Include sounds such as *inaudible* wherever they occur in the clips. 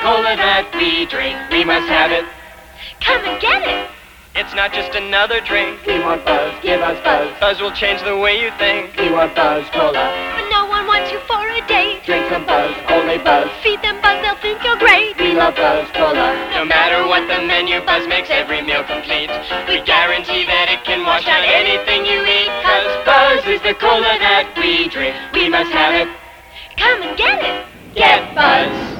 cola that we drink. We must have it. Come and get it. It's not just another drink. We want Buzz, give us Buzz. Buzz will change the way you think. We want Buzz Cola. But no one wants you for a date. Drink some Buzz, only Buzz. Feed them Buzz, they'll think you're great. We love Buzz Cola. No matter what the menu, Buzz makes every meal complete. We guarantee that it can wash out anything you eat. Cause Buzz is the cola that we drink. We must have it. Come and get it. Get Buzz.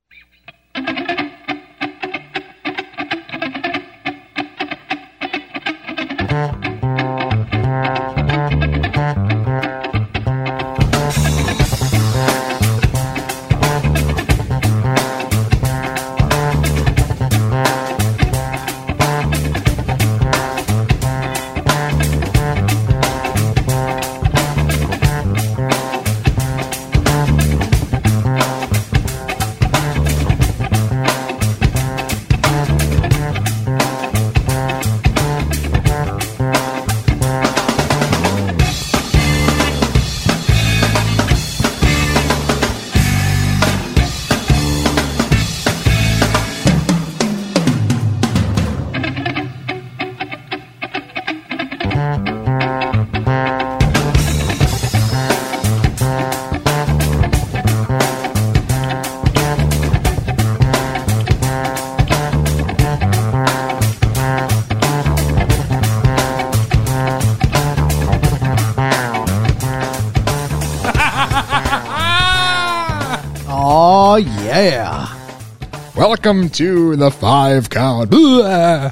Welcome to the five count. Blah.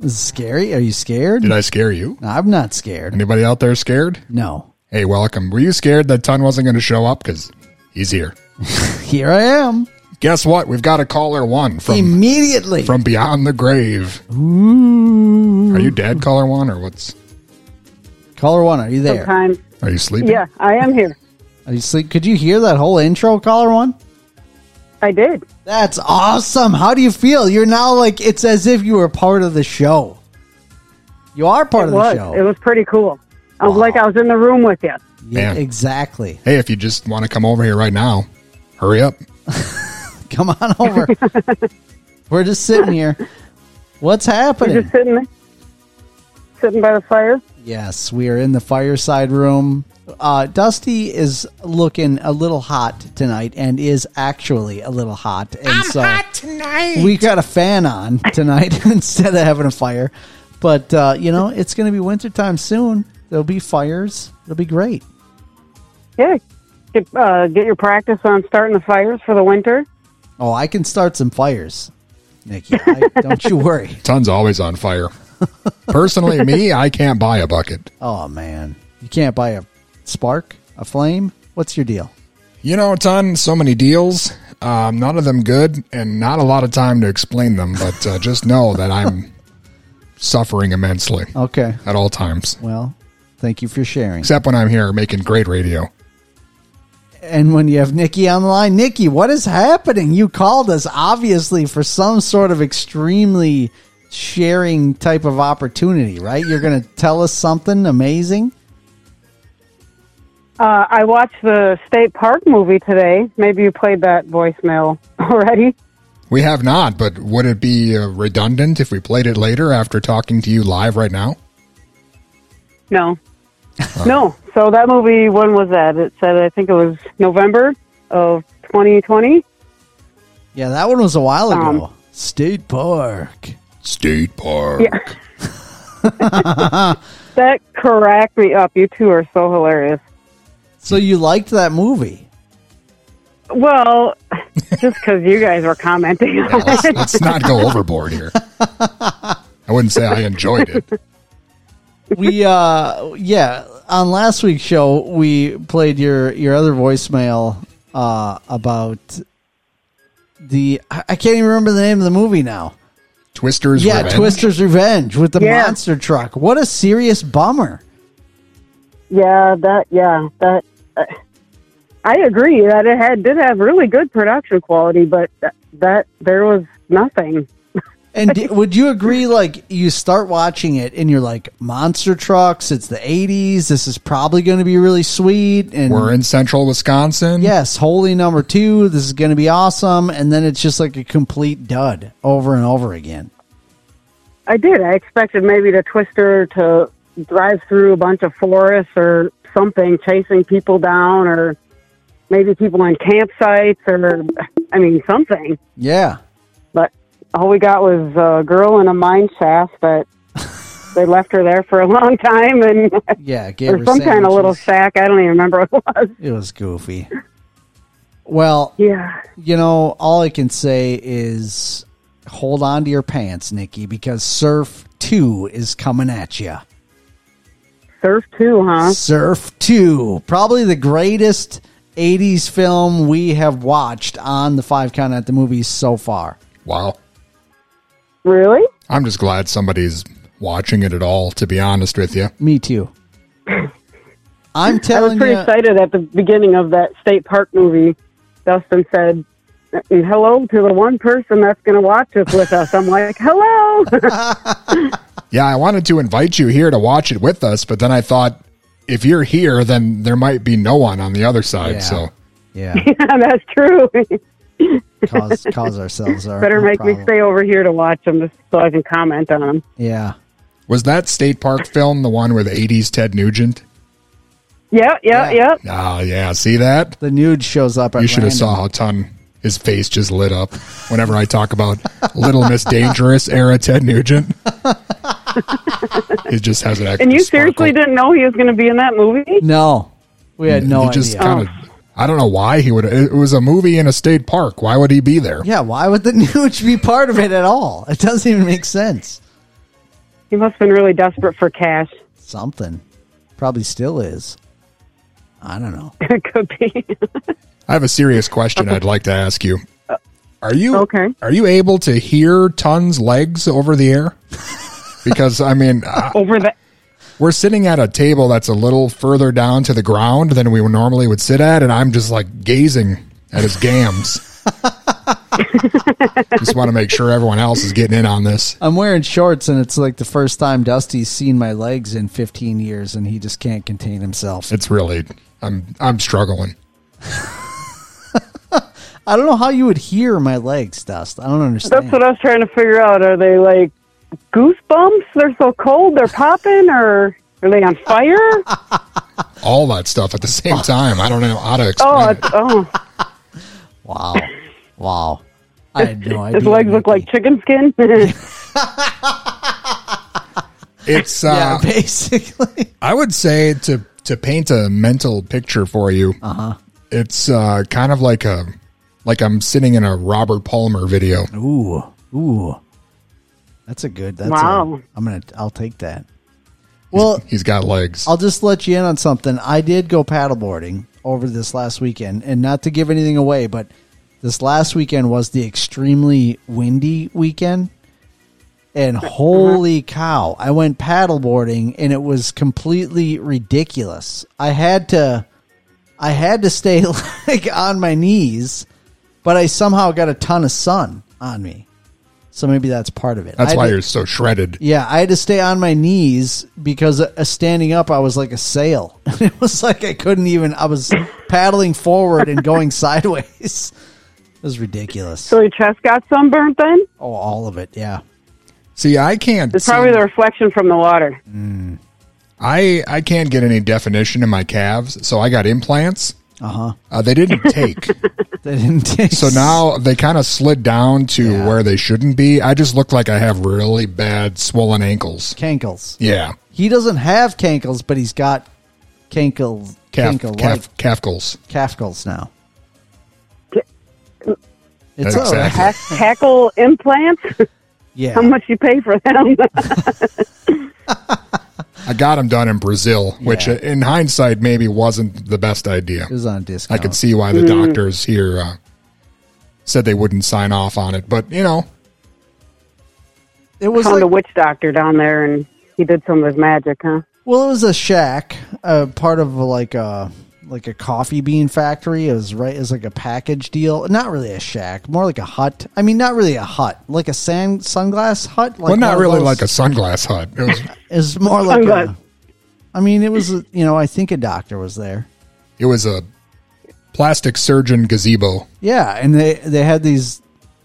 This is scary. Are you scared? Did I scare you? No, I'm not scared. Anybody out there scared? No. Hey, welcome. Were you scared that Ton wasn't going to show up? Because he's here. *laughs* Here I am. Guess what? We've got a caller one from Immediately. from beyond the grave. Are you dead, caller one, or what's? Caller one, are you there? Sometimes. Are you sleeping? Yeah, I am here. Are you sleep? Could you hear that whole intro, caller one? I did. That's awesome. How do you feel? You're now like it's as if you were part of the show. You are part it of was. the show. It was pretty cool. I was like I was in the room with you. yeah, Man. exactly. Hey, if you just want to come over here right now, hurry up. *laughs* Come on over. *laughs* we're just sitting here. What's You're happening? just sitting there, sitting by the fire. Yes, we are in the fireside room. Uh, Dusty is looking a little hot tonight and is actually a little hot. And I'm so hot tonight. We got a fan on tonight *laughs* instead of having a fire. But, uh, you know, it's going to be wintertime soon. There'll be fires. It'll be great. Yeah, get uh, get your practice on starting the fires for the winter. Oh, I can start some fires, Nikki. I, don't you worry. *laughs* Ton's always on fire. Personally, me, I can't buy a bucket. Oh, man. You can't buy a spark, a flame? What's your deal? You know, Ton, so many deals. Um, none of them good, and not a lot of time to explain them. But uh, just know that I'm *laughs* suffering immensely Okay. at all times, Well, thank you for sharing. except when I'm here making great radio. And when you have Nikki on the line, Nikki, what is happening? You called us obviously for some sort of extremely sharing type of opportunity, right? You're going to tell us something amazing? Uh, I watched the State Park movie today. Maybe you played that voicemail *laughs* already. We have not, but would it be uh, redundant if we played it later after talking to you live right now? No, no. So that movie, when was that? It said I think it was November of 2020. Yeah, that one was a while ago. Um, State Park. State Park. Yeah. *laughs* *laughs* That cracked me up. You two are so hilarious. So you liked that movie? Well, just because you guys were commenting on Let's, it. let's not go overboard here. I wouldn't say I enjoyed it. we uh yeah on last week's show we played your your other voicemail uh about the i I can't even remember the name of the movie now Twister's yeah Revenge. twister's revenge with the Yeah. monster truck what a serious bummer Yeah, that. Yeah, that. I agree that it had did have really good production quality, but that, that there was nothing. And d- would you agree? Like you start watching it, and you're like, "Monster trucks." It's the '80s. This is probably going to be really sweet. And We're in central Wisconsin. yes, holy number two. This is going to be awesome. And then it's just like a complete dud over and over again. I did. I expected maybe the Twister to drive through a bunch of forests or something, chasing people down, or maybe people on campsites, or I mean something. Yeah, But all we got was a girl in a mine shaft that *laughs* they left her there for a long time, and yeah. Gave *laughs* or her some kind of little sandwiches. shack. I don't even remember what it was. It was goofy. Well, Yeah. you know, all I can say is hold on to your pants, Nikki, because Surf 2 is coming at you. Surf 2, huh? Surf 2, probably the greatest 80s film we have watched on the Five Count at the Movies so far. Wow. Really? I'm just glad somebody's watching it at all, to be honest with you. Me too. *laughs* I'm telling I was pretty you. excited at the beginning of that state park movie. Dustin said, "Hello to the one person that's going to watch it with us." I'm like, "Hello." *laughs* *laughs* Yeah, I wanted to invite you here to watch it with us, but then I thought if you're here, then there might be no one on the other side. Yeah. So Yeah, *laughs* yeah, that's true. *laughs* cause, cause ourselves our Better our make me stay over here to watch them so I can comment on them. Yeah. was that State Park film the one with 80s Ted Nugent? Yeah, yeah, Yeah. yeah. Oh, yeah. See that? The Nuge shows up at You should have saw a ton his face just lit up whenever I talk about Little Miss Dangerous era Ted Nugent. he just has an extra And you sparkle. seriously didn't know he was going to be in that movie? No, we had no he just idea. kind of. I don't know why he would. It was a movie in a state park. Why would he be there? Yeah, why would the *laughs* Nuge be part of it at all? It doesn't even make sense. He must have been really desperate for cash. Something. Probably still is. I don't know. *laughs* it could be. *laughs* I have a serious question I'd like to ask you. Are you Okay. Are you able to hear Tons legs over the air? Because I mean, *laughs* uh, over the we're sitting at a table that's a little further down to the ground than we normally would sit at, and I'm just like gazing at his gams. *laughs* just want to make sure everyone else is getting in on this. I'm wearing shorts, and it's like the first time Dusty's seen my legs in 15 years, and he just can't contain himself. It's really I'm I'm struggling. *laughs* I don't know how you would hear my legs, Dust. I don't understand. That's what I was trying to figure out. Are they like goosebumps? They're so cold, they're popping, or are they on fire? *laughs* All that stuff at the same time. I don't know how to explain Oh, it. *laughs* oh, wow. Wow. I had no idea. his legs look like chicken skin. *laughs* It's Yeah, uh, basically. I would say to to paint a mental picture for you. Uh-huh. It's uh, kind of like a like I'm sitting in a Robert Palmer video. Ooh. Ooh. That's a good. That's Wow. A, I'm gonna. I'll take that. Well, He's got legs. I'll just let you in on something. I did go paddleboarding over this last weekend, and not to give anything away, but this last weekend was the extremely windy weekend. And uh-huh. holy cow, I went paddleboarding and it was completely ridiculous. I had to I had to stay *laughs* like on my knees, but I somehow got a ton of sun on me. So maybe that's part of it. That's had why to- you're so shredded. yeah, I had to stay on my knees because uh, standing up, I was like a sail. *laughs* it was like I couldn't even. I was paddling forward and going *laughs* sideways. It was ridiculous. so your chest got sunburnt then? Oh, all of it. Yeah. See, I can't. It's probably the reflection from the water. I I can't get any definition in my calves, so I got implants. Uh-huh. Uh, they didn't *laughs* take, They didn't take. so now they kind of slid down to Yeah. where they shouldn't be. I just look like I have really bad swollen ankles. cankles. Yeah, He doesn't have cankles, but he's got cankle calf cankle calf calfkles. calfkles now. It's Exactly. all right. Hack, hackle implants? *laughs* Yeah. How much you pay for them? *laughs* I got them done in Brazil, which Yeah. uh, in hindsight maybe wasn't the best idea. It was on I discount. could see why the doctors here uh, said they wouldn't sign off on it, but you know, It was Found like a witch doctor down there, and he did some of his magic, huh? Well, it was a shack, uh, part of like a like a coffee bean factory. It was right as like a package deal. Not really a shack, more like a hut. I mean, not really a hut, like a sand sunglass hut. Like well, not really those- like a sunglass hut. It was, *laughs* It's more like Sunglass. a. I mean, it was a- you know I think a doctor was there. it was a plastic surgeon gazebo. Yeah, and they they had these.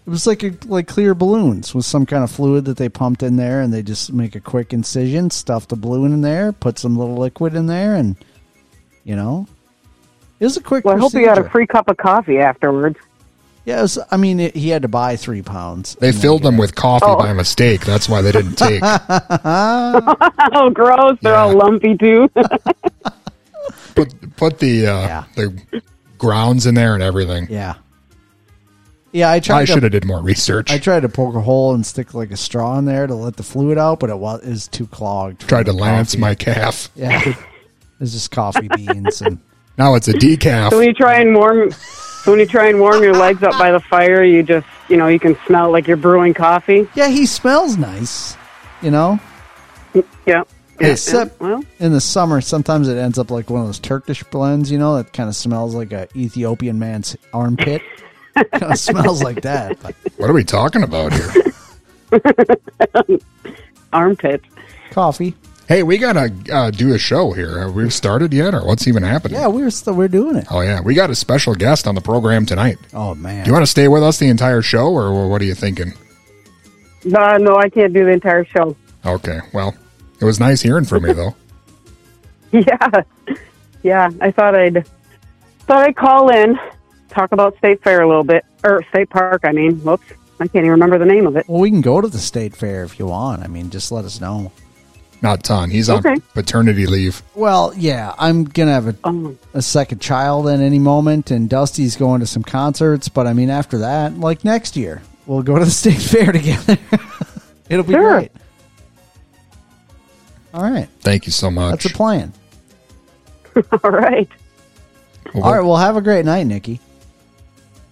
It was like a, like clear balloons with some kind of fluid that they pumped in there, and they just make a quick incision, stuff the balloon in there, put some little liquid in there, and you know, it was a quick. Well, I hope you got a free cup of coffee afterwards. Yes, I mean, it, he had to buy three pounds. They filled them with coffee Oh. by mistake. That's why they didn't take. *laughs* Oh, gross! They're all lumpy too. *laughs* put put the uh, Yeah. the grounds in there and everything. Yeah, yeah. I tried. I should have did more research. I tried to poke a hole and stick like a straw in there to let the fluid out, but it was is too clogged. for Tried to lance coffee. my calf. Yeah, it's just coffee *laughs* beans and Now it's a decaf. so when you try and warm, so when you try and warm your legs up by the fire, you just you know you can smell like you're brewing coffee. yeah, he smells nice. You know, Yeah. Hey, except Well, in the summer, sometimes it ends up like one of those Turkish blends. You know, that kind of smells like a Ethiopian man's armpit. *laughs* kind of smells like that. But What are we talking about here? *laughs* armpit. coffee. Hey, we gotta uh, do a show here. Have we started yet, or what's even happening? Yeah, we're still we're doing it. Oh yeah, we got a special guest on the program tonight. Oh man, Do you want to stay with us the entire show, or what are you thinking? No, no, I can't do the entire show. Okay, well, it was nice hearing from you though. *laughs* Yeah, yeah. I thought I'd thought I'd call in, talk about State Fair a little bit, or State Park. I mean, whoops, I can't even remember the name of it. well, we can go to the state fair if you want. I mean, just let us know. Not Ton. He's on Okay. paternity leave. Well, yeah, I'm gonna have a, Um, a second child at any moment, and Dusty's going to some concerts. But I mean, after that, like next year, we'll go to the *laughs* state fair together. *laughs* It'll be Sure. great. All right, Thank you so much. that's a plan. *laughs* all right, Well, All right, well, have a great night, Nikki.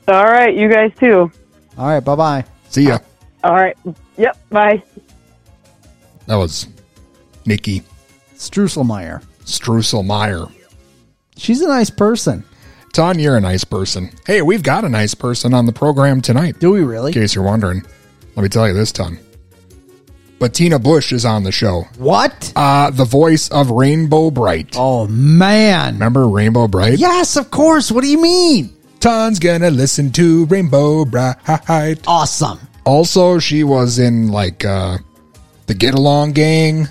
all right. You guys too. All right, bye bye. See ya. All right. Yep. Bye. That was Nikki Strusselmeyer. Strusselmeyer. She's a nice person. Ton, you're a nice person. Hey, we've got a nice person on the program tonight. Do we really? In case you're wondering, let me tell you this, Ton. Bettina Bush is on the show. What? Uh, the voice of Rainbow Brite. Oh man. Remember Rainbow Brite? Yes, of course. What do you mean? Ton's gonna listen to Rainbow Brite. Awesome. Also, she was in like uh, the Get Along Gang,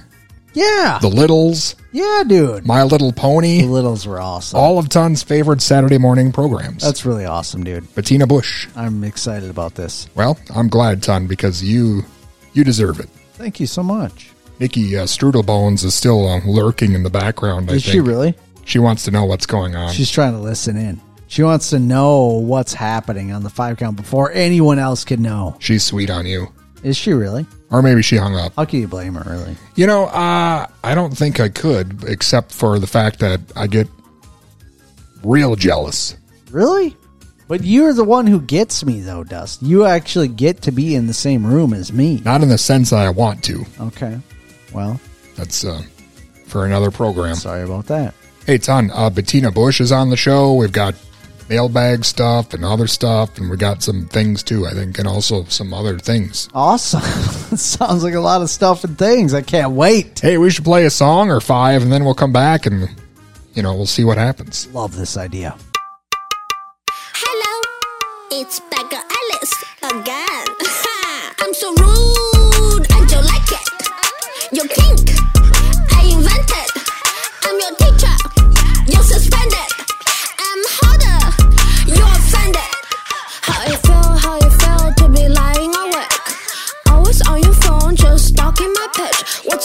Yeah. The Littles, yeah, dude. My Little Pony, The littles were awesome. all of Ton's favorite Saturday morning programs. That's really awesome, dude. Bettina Bush. I'm excited about this. Well, I'm glad, Ton, because you you deserve it. Thank you so much. Nikki uh, Strudelbones is still uh, lurking in the background. I Is think she really? She wants to know what's going on. She's trying to listen in. She wants to know what's happening on the five count before anyone else can know. She's sweet on you, Is she really? or maybe she hung up. How can you blame her, really? You know, uh, I don't think I could, except for the fact that I get real jealous. Really? But you're the one who gets me, though, Dust. You actually get to be in the same room as me. Not in the sense that I want to. Okay. Well, That's uh, for another program. sorry about that. Hey, Ton, uh, Bettina Bush is on the show. We've got mailbag stuff and other stuff, and we got some things too, I think, and also some other things. Awesome. *laughs* Sounds like a lot of stuff and things. I can't wait. Hey, we should play a song or five, and then we'll come back and, you know, we'll see what happens. Love this idea. Hello, it's Becca Ellis again. *laughs* I'm so rude, and you like it. Your kink,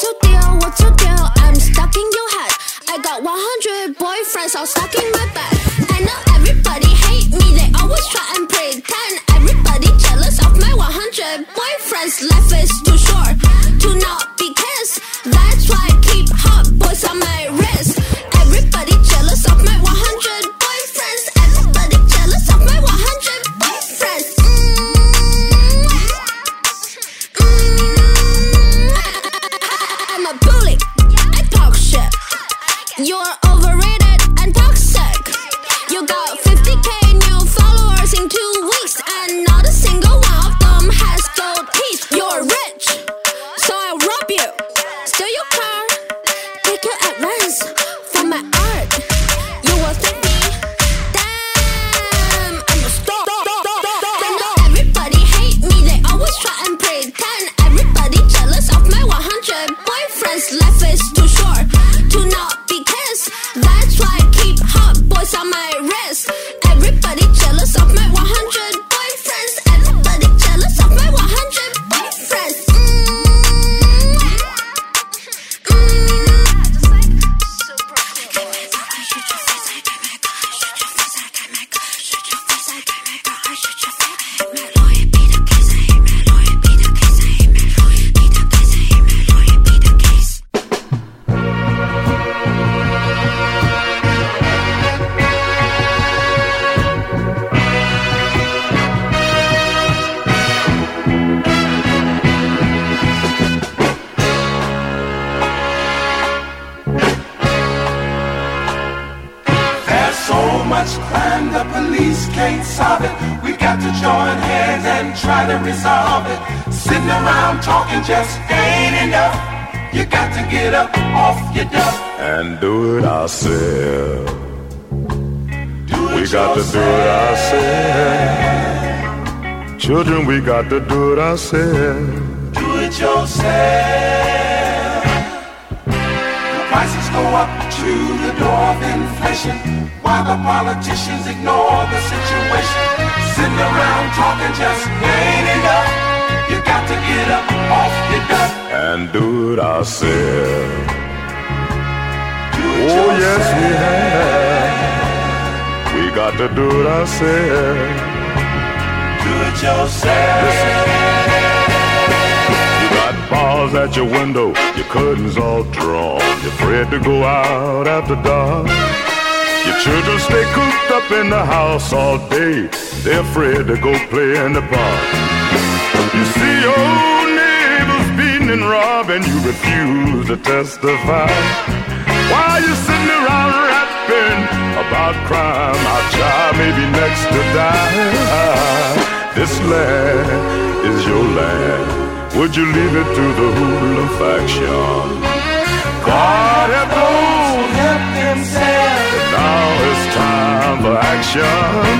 your deal? What's your deal? I'm stuck in your head. I got 100 boyfriends all stuck in my bed. I know everybody hate me, they always try and pretend. Everybody jealous of my 100 boyfriends. Life is too short to not your window, your curtains all drawn. You're afraid to go out after dark. Your children stay cooped up in the house all day. They're afraid to go play in the park. You see your neighbors beating and robbing, you refuse to testify. Why you sitting around rapping about crime? Our child may be next to die. This land is your land. Would you leave it to the hoodlum faction? God help those Help themselves. now it's time for action.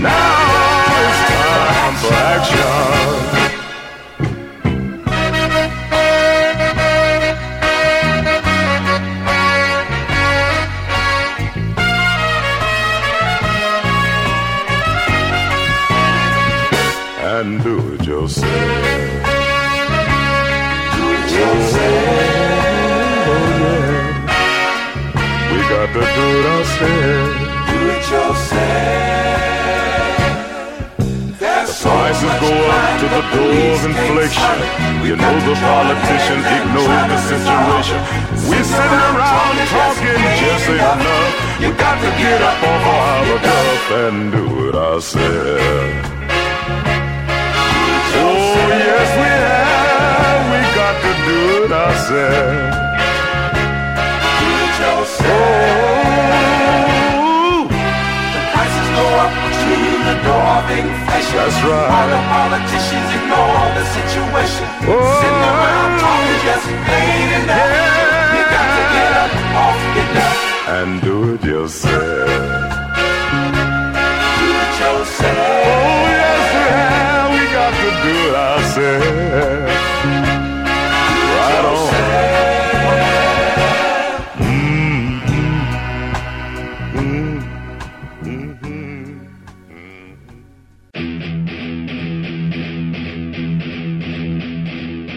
Now it's time for action. We got to do it yourself. There's so Prices go up to the door of inflation. You know the join politicians ignore the situation. We sitting around talking just enough. You got to get up Off our duff and do it ourselves. Oh yes we have. We got to do it ourselves. Do it yourself. Oh, Prices go up the door of inflation. That's right. While the politicians ignore the situation. Oh. Sitting around talking just ain't enough. You got to get up off your and do it yourself.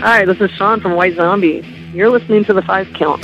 Hi, this is Sean from White Zombie. You're listening to the Five Count.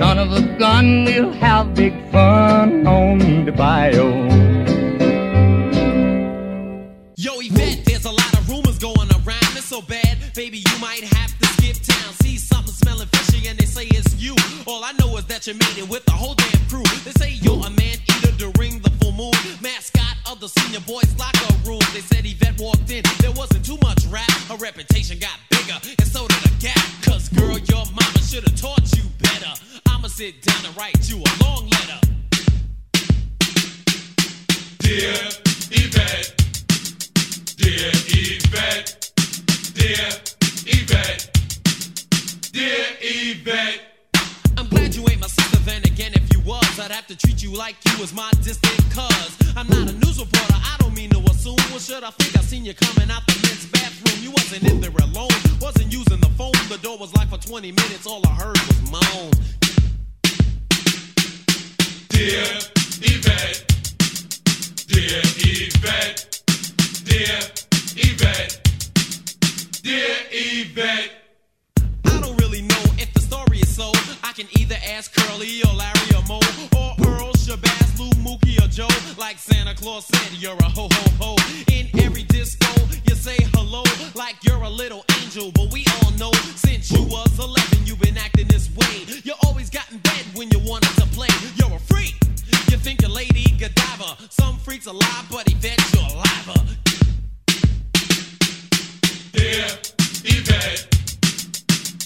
Son of a gun, we'll have big fun on the bayou. Yo, Yvette, there's a lot of rumors going around. It's so bad, baby, you might have to skip town. See something smelling fishy, and they say it's you. All I know is that you made it with the whole damn crew. They say you're a man eater during the full moon. Mascot of the senior boys locker room. They said Yvette walked in, there wasn't too much rap. Her reputation got bigger, and so did the gap. Cause, girl, your mama should have taught you better. I'ma sit down and write you a long letter. Dear Yvette, dear Yvette, dear Yvette, dear Yvette. I'm glad you ain't my sister, then again, if you was, I'd have to treat you like you was my distant cuz. I'm not a news reporter, I don't mean to assume. What should I think I seen you coming out the men's bathroom? You wasn't in there alone, wasn't using the phone. The door was locked for 20 minutes, all I heard was moans. Dear Yvette, dear Yvette, dear Yvette, dear Yvette. So. I can either ask Curly or Larry or Mo or Earl, Shabazz, Lou, Mookie or Joe. Like Santa Claus said, you're a ho ho ho. In every disco, you say hello like you're a little angel. But we all know since you was 11, you've been acting this way. You always got in bed when you wanted to play. You're a freak. You think you're Lady Godiva. Some freaks alive, but Yvette, you're alive. Dear Yvette,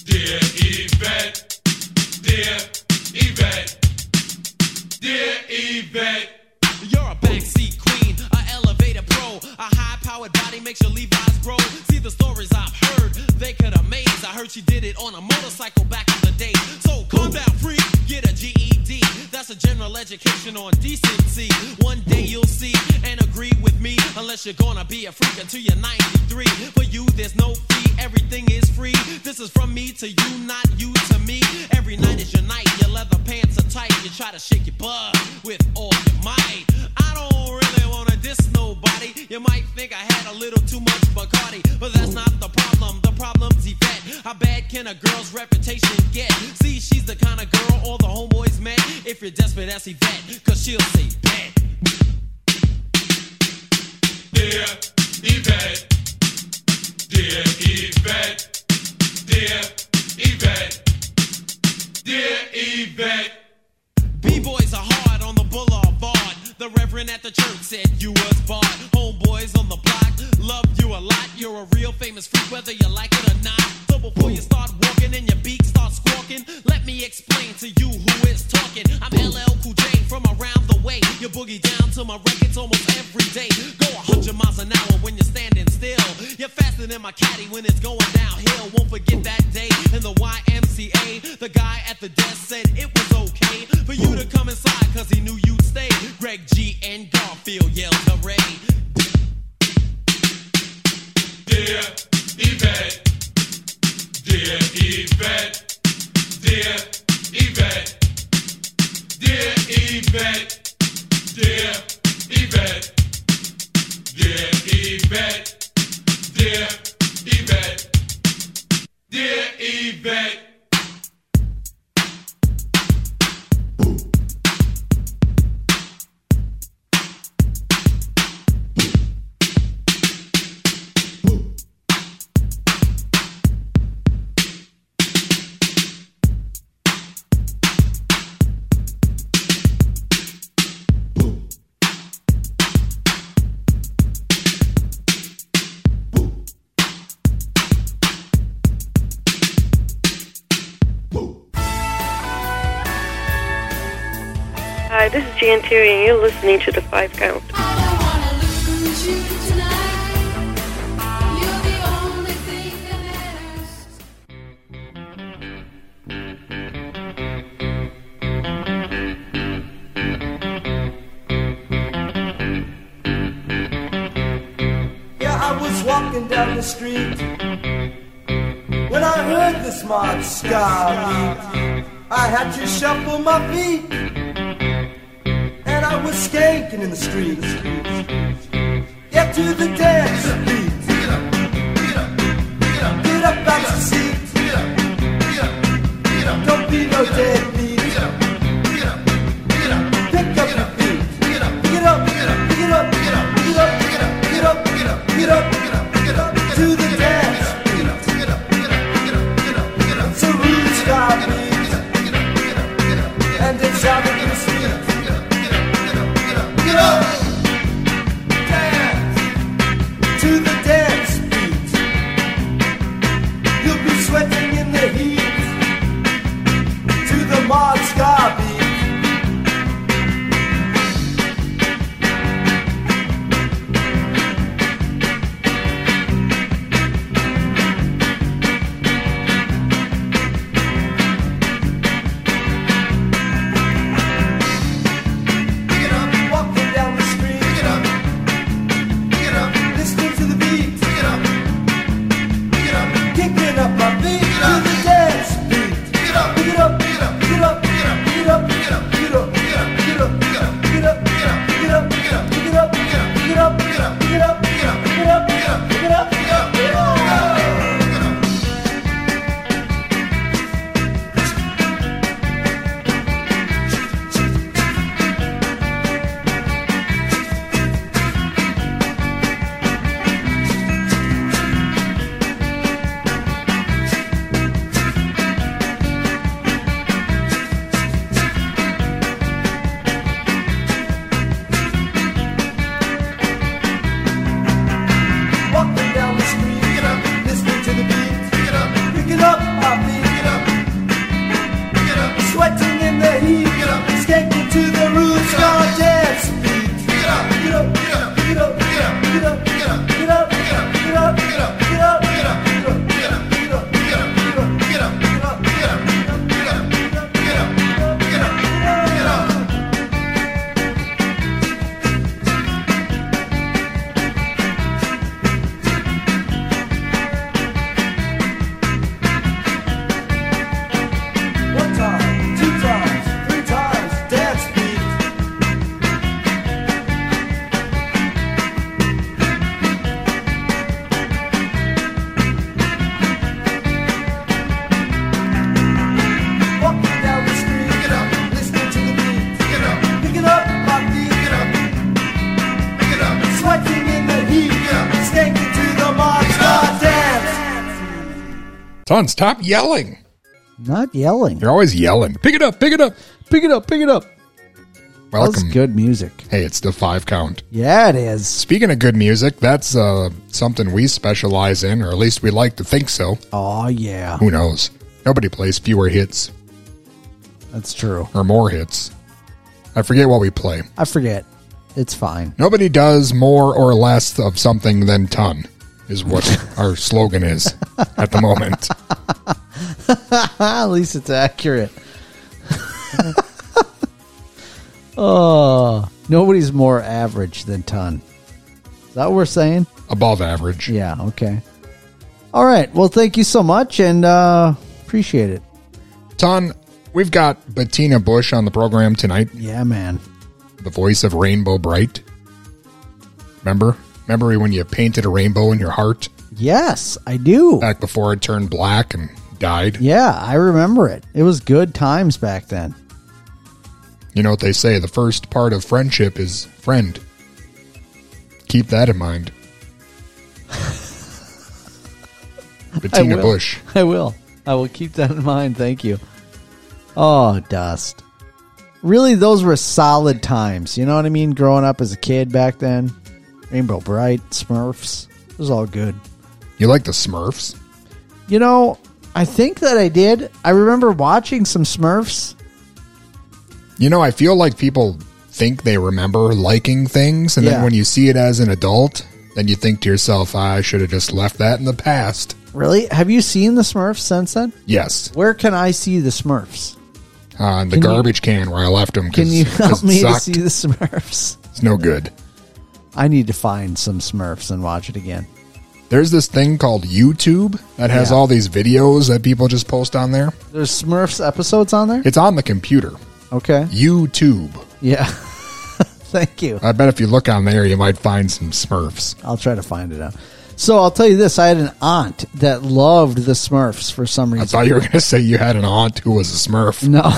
dear Yvette, dear Yvette, dear Yvette. Pro, a high-powered body makes your Levi's grow. See the stories I've heard, they could amaze. I heard she did it on a motorcycle back in the day. So come down, freak, get a GED. That's a general education on decency. One day you'll see and agree with me, unless you're gonna be a freak until you're 93. For you, there's no fee, everything is free. This is from me to you, not you to me. Every night is your night, your leather pants are tight. You try to shake your butt with all your might. I don't really wanna diss nobody. You You might think I had a little too much Bacardi, but that's not the problem. The problem's Yvette. How bad can a girl's reputation get? See, she's the kind of girl all the homeboys met. If you're desperate, that's Yvette, cause she'll say bet. Dear Yvette, dear Yvette, dear Yvette, dear Yvette. B-boys are hard on the boulevard. The reverend at the church said you was barred. Homeboys on the block love you a lot. You're a real famous freak, whether you like it or not. So before you start walking and your beak starts squawking, let me explain to you who is talking. I'm LL Cool J from around the way. You boogie down to my records almost every day. Go 100 miles an hour when you're standing still. You're faster than my caddy when it's going downhill. Won't forget that day in the YMCA. The guy at the desk said it was okay for you to come inside cause he knew you'd stay. Greg G and Garfield yelled hooray. Dear Yvette, dear Yvette, dear Yvette, dear Yvette, dear Yvette, dear Yvette, dear Yvette, dear Yvette. Terry, and you're listening to The Five Count. Yeah, I was walking down the street when I heard this smart ska beat. I had to shuffle my feet, and I skanking in the streets. Get to the dance Ton, stop yelling. Not yelling. You're always yelling. Pick it up, pick it up. Pick it up, pick it up. That's Welcome. good music. Hey, it's the five count. Yeah, it is. Speaking of good music, that's uh, something we specialize in, or at least we like to think so. Oh yeah, Who knows? Nobody plays fewer hits that's true. or more hits. I forget what we play. I forget. It's fine. Nobody does more or less of something than ton, is what our slogan is at the moment. *laughs* At least it's accurate. *laughs* oh, nobody's more average than ton. Is that what we're saying? Above average. Yeah. Okay. All right. Well, thank you so much, and uh, appreciate it. Ton, we've got Bettina Bush on the program tonight, Yeah, man. the voice of Rainbow Brite. Remember? Remember when you painted a rainbow in your heart Yes, I do. back before it turned black and died? Yeah, I remember it. It was good times back then. You know what they say the first part of friendship is friend. Keep that in mind. *laughs* Bettina will. Bush. I will. I will keep that in mind. Thank you. Oh, Dust. Really, those were solid times. You know what I mean? Growing up as a kid back then. Rainbow Brite, Smurfs. It was all good. You like the Smurfs? You know, I think that I did. I remember watching some Smurfs. You know, I feel like people think they remember liking things, and Yeah. then when you see it as an adult, then you think to yourself, I should have just left that in the past. Really? Have you seen the Smurfs since then? Yes. Where can I see the Smurfs? Uh, in the Can you- garbage can where I left them. Can you help me to see the Smurfs? It's no good. I need to find some Smurfs and watch it again. There's this thing called YouTube that has Yeah. all these videos that people just post on there. There's Smurfs episodes on there? It's on the computer. Okay. YouTube. Yeah. *laughs* Thank you. I bet if you look on there, you might find some Smurfs. I'll try to find it out. So I'll tell you this: I had an aunt that loved the Smurfs for some reason. I thought you were going to say you had an aunt who was a Smurf. No. *laughs*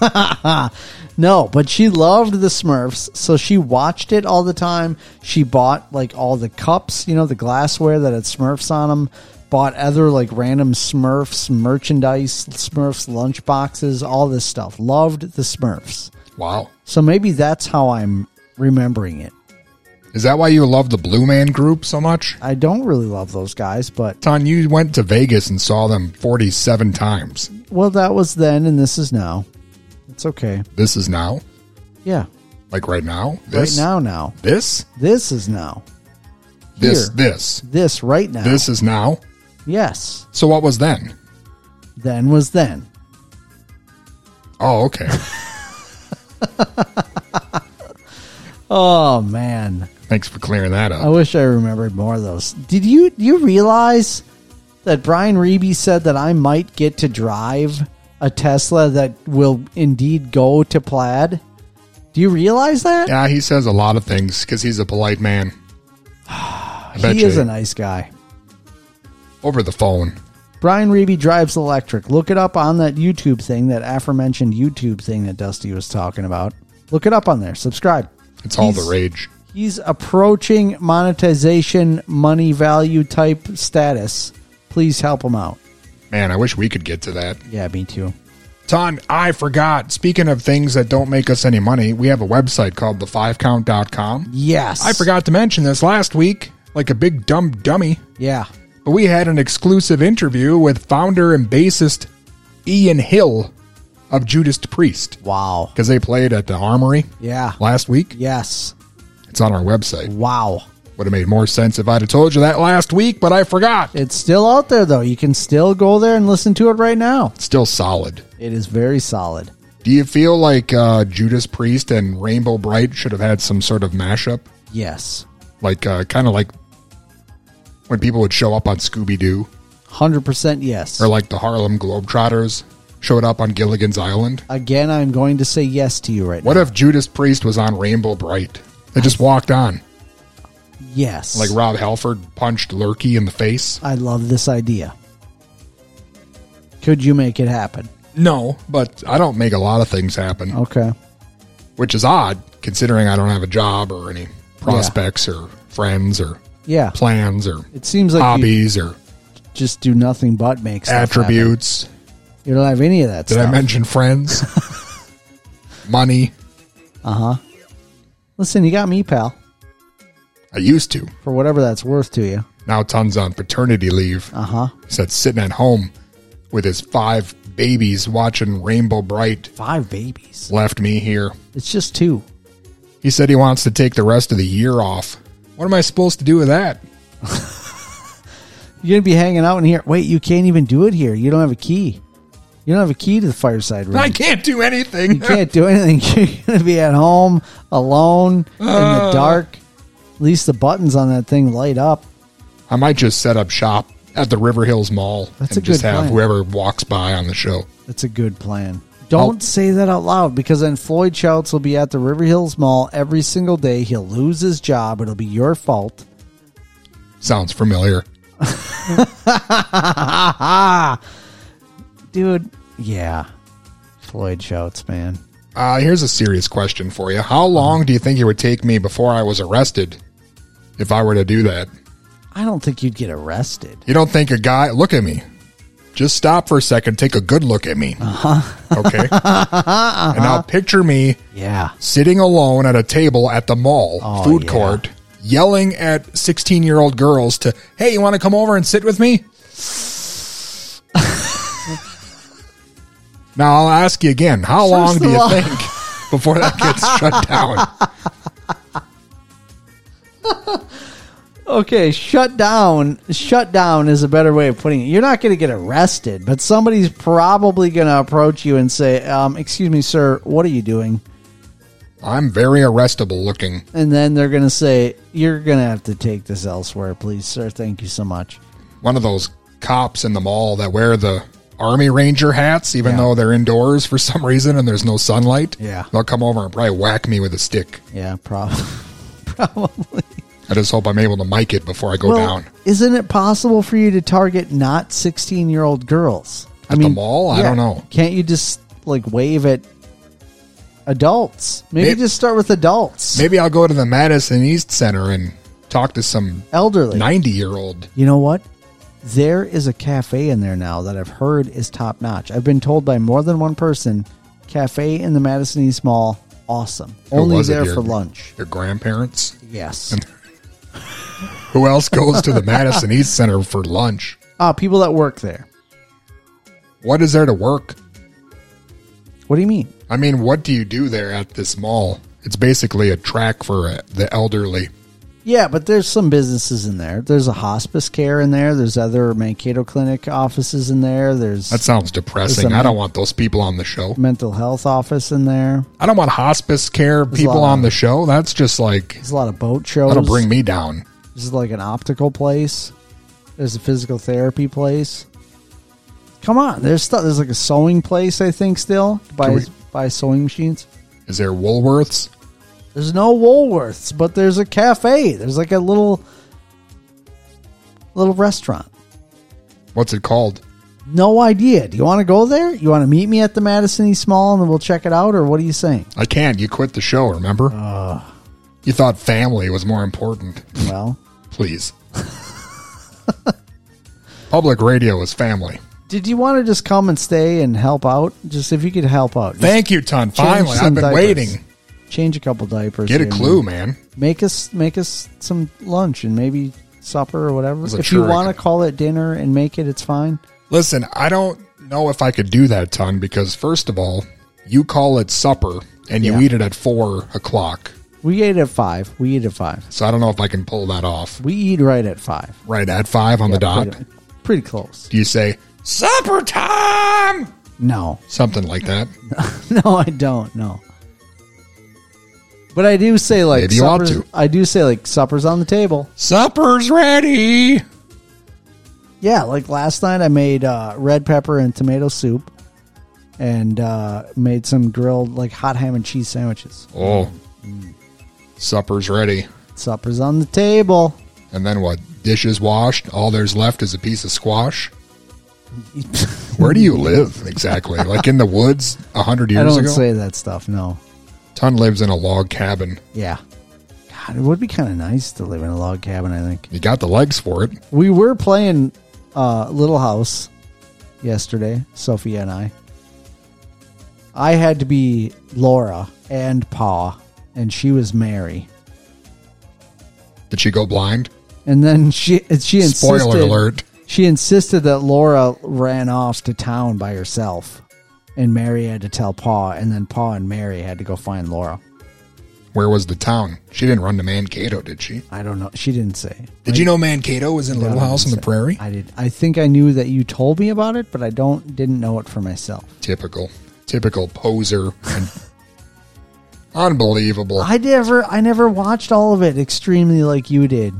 *laughs* no, but she loved the Smurfs, so she watched it all the time. She bought like all the cups, you know, the glassware that had Smurfs on them. Bought other like random Smurfs merchandise, Smurfs lunch boxes, all this stuff. Loved the Smurfs. Wow. So maybe that's how I'm remembering it. Is that why you love the Blue Man Group so much? I don't really love those guys, but Ton, you went to Vegas and saw them 47 times. well, that was then, and this is now. It's okay. This is now? Yeah, Like right now? This? right now. Now This? this is now. This, Here. this. This right now. This is now? Yes. So what was then? Then was then. Oh, okay. *laughs* Oh man, Thanks for clearing that up. I wish I remembered more of those. Did you do you realize that Brian Reeby said that I might get to drive a Tesla that will indeed go to Plaid? Do you realize that? Yeah, he says a lot of things because he's a polite man. *sighs* Bet he you. is a nice guy. Over the phone. Brian Reeby drives electric. Look it up on that YouTube thing, that aforementioned YouTube thing that Dusty was talking about. Look it up on there. Subscribe. It's all He's- the rage. He's approaching monetization, money value type status. Please help him out. Man, I wish we could get to that. Yeah, me too. Ton, I forgot. Speaking of things that don't make us any money, we have a website called the5count.com. Yes. I forgot to mention this last week, like a big dumb dummy. Yeah. But we had an exclusive interview with founder and bassist Ian Hill of Judas Priest. Wow. Because they played at the Armory Yeah. last week. Yes. It's on our website. Wow. Would have made more sense if I'd have told you that last week, but I forgot. It's still out there though. You can still go there and listen to it right now. It's still solid. It is very solid. Do you feel like uh, Judas Priest and Rainbow Brite should have had some sort of mashup? Yes. Like, uh, kind of like when people would show up on Scooby Doo, 100% yes. or like the Harlem Globetrotters showed up on Gilligan's Island. Again, I'm going to say yes to you right What now. if Judas Priest was on Rainbow Brite? They just walked on. Yes. Like Rob Halford punched Lurky in the face. I love this idea. Could you make it happen? No, but I don't make a lot of things happen, Okay. which is odd considering I don't have a job or any prospects or friends or Yeah. plans or It seems like hobbies or just do nothing but make stuff happen. Attributes. You don't have any of that Did stuff. I mention friends? *laughs* Money. Uh huh. Listen, you got me, pal. I used to. For whatever that's worth to you. Now Ton's on paternity leave. Uh huh. He said sitting at home with his five babies watching Rainbow Brite. Five babies. Left me here. It's just two. He said he wants to take the rest of the year off. What am I supposed to do with that? You're gonna be hanging out in here. Wait, you can't even do it here. You don't have a key. You don't have a key to the fireside room. I can't do anything. You can't do anything. *laughs* You're gonna be at home alone in the Uh. dark. At least the buttons on that thing light up. I might just set up shop at the River Hills Mall That's and a just good have plan. whoever walks by on the show. That's a good plan. Don't say that out loud because then Floyd Shouts will be at the River Hills Mall every single day. He'll lose his job. It'll be your fault. Sounds familiar. *laughs* Dude, yeah. Floyd Shouts, man. Uh, here's a serious question for you. How long do you think it would take me before I was arrested if I were to do that? I don't think you'd get arrested. You don't think a guy, look at me. Just stop for a second, take a good look at me. Uh-huh. Okay. *laughs* And now picture me Yeah. sitting alone at a table at the mall, Oh, food yeah. court, yelling at 16 year old girls to, hey, you want to come over and sit with me? Now I'll ask you again. How long do you think *laughs* before that gets shut down? Okay, shut down. Shut down is a better way of putting it. You're not going to get arrested, but somebody's probably going to approach you and say, um, "Excuse me, sir, what are you doing?" I'm very arrestable looking. And then they're going to say, "You're going to have to take this elsewhere, please, sir. Thank you so much." One of those cops in the mall that wear the army ranger hats, even Yeah. though they're indoors for some reason and there's no sunlight. Yeah. They'll come over and probably whack me with a stick. Yeah, probably. *laughs* probably. I just hope I'm able to mic it before I go well, down. isn't it possible for you to target not 16 year old girls? At the mall? I don't know. Can't you just like wave at adults? Maybe, Maybe- just start with adults. Maybe I'll go to the Madison East Center and talk to some elderly 90 year old. You know what? There is a cafe in there now that I've heard is top notch. I've been told by more than one person, cafe in the Madison East Mall, awesome. Only there for lunch. Your grandparents? Yes. *laughs* Who else goes to the Madison East Center for lunch? Ah, people that work there. What is there to work? What do you mean? I mean, what do you do there at this mall? It's basically a track for uh, the elderly. Yeah, but there's some businesses in there. There's a hospice care in there. There's other Mankato Clinic offices in there. There's That sounds depressing. I don't want those people on the show. mental health office in there. I don't want hospice care a people lot on of- the show. That's just like There's a lot of boat shows. that'll bring me down. This is like an optical place. There's a physical therapy place. Come on, there's stuff. There's like a sewing place, I think. Still buy Can we- buy sewing machines. Is there Woolworths? There's no Woolworths, but there's a cafe. There's like a little little restaurant. What's it called? No idea. Do you want to go there? You want to meet me at the Madison East Mall and then we'll check it out, or what are you saying? I can't. You quit the show, remember? Uh. you thought family was more important. Well, *laughs* Please. Public radio is family. did you want to just come and stay and help out? Just if you could help out. Thank you, Ton. Finally, I've been diapers. waiting. Change a couple diapers. Get a clue, man. Make us make us some lunch and maybe supper or whatever. If you want to call it dinner and make it, it's fine. Listen, I don't know if I could do that, Ton, because first of all, you call it supper and you Yeah. eat it at four o'clock. We ate at five. We eat at five. So I don't know if I can pull that off. We eat right at five. Right at five on the dot. Pretty, pretty close. Do you say supper time? No, Something like that. *laughs* no, I don't. No. But I do say like Maybe you want supper's- to. I do say like supper's on the table. Supper's ready. Yeah, like last night I made uh, red pepper and tomato soup, and uh, made some grilled like hot ham and cheese sandwiches. Oh. Supper's ready. Supper's on the table. And then what? Dishes washed. All there's left is a piece of squash. *laughs* Where do you live exactly? Like in the woods a hundred years I don't ago? say that stuff. No. Ton lives in a log cabin. Yeah. God, it would be kind of nice to live in a log cabin. I think You got the legs for it. we were playing uh, Little House yesterday, Sophia and I. I had to be Laura and Pa, and she was Mary. Did she go blind? And then she she insisted. Spoiler alert. She insisted that Laura ran off to town by herself, and Mary had to tell Pa, and then Pa and Mary had to go find Laura. Where was the town? She didn't run to Mankato, did she? I don't know. She didn't say. Did you know Mankato was in Little House on the. Prairie? I did. I think I knew that you told me about it, but I don't didn't know it for myself. Typical. Typical poser. And *laughs* unbelievable. I never I never watched all of it extremely like you did.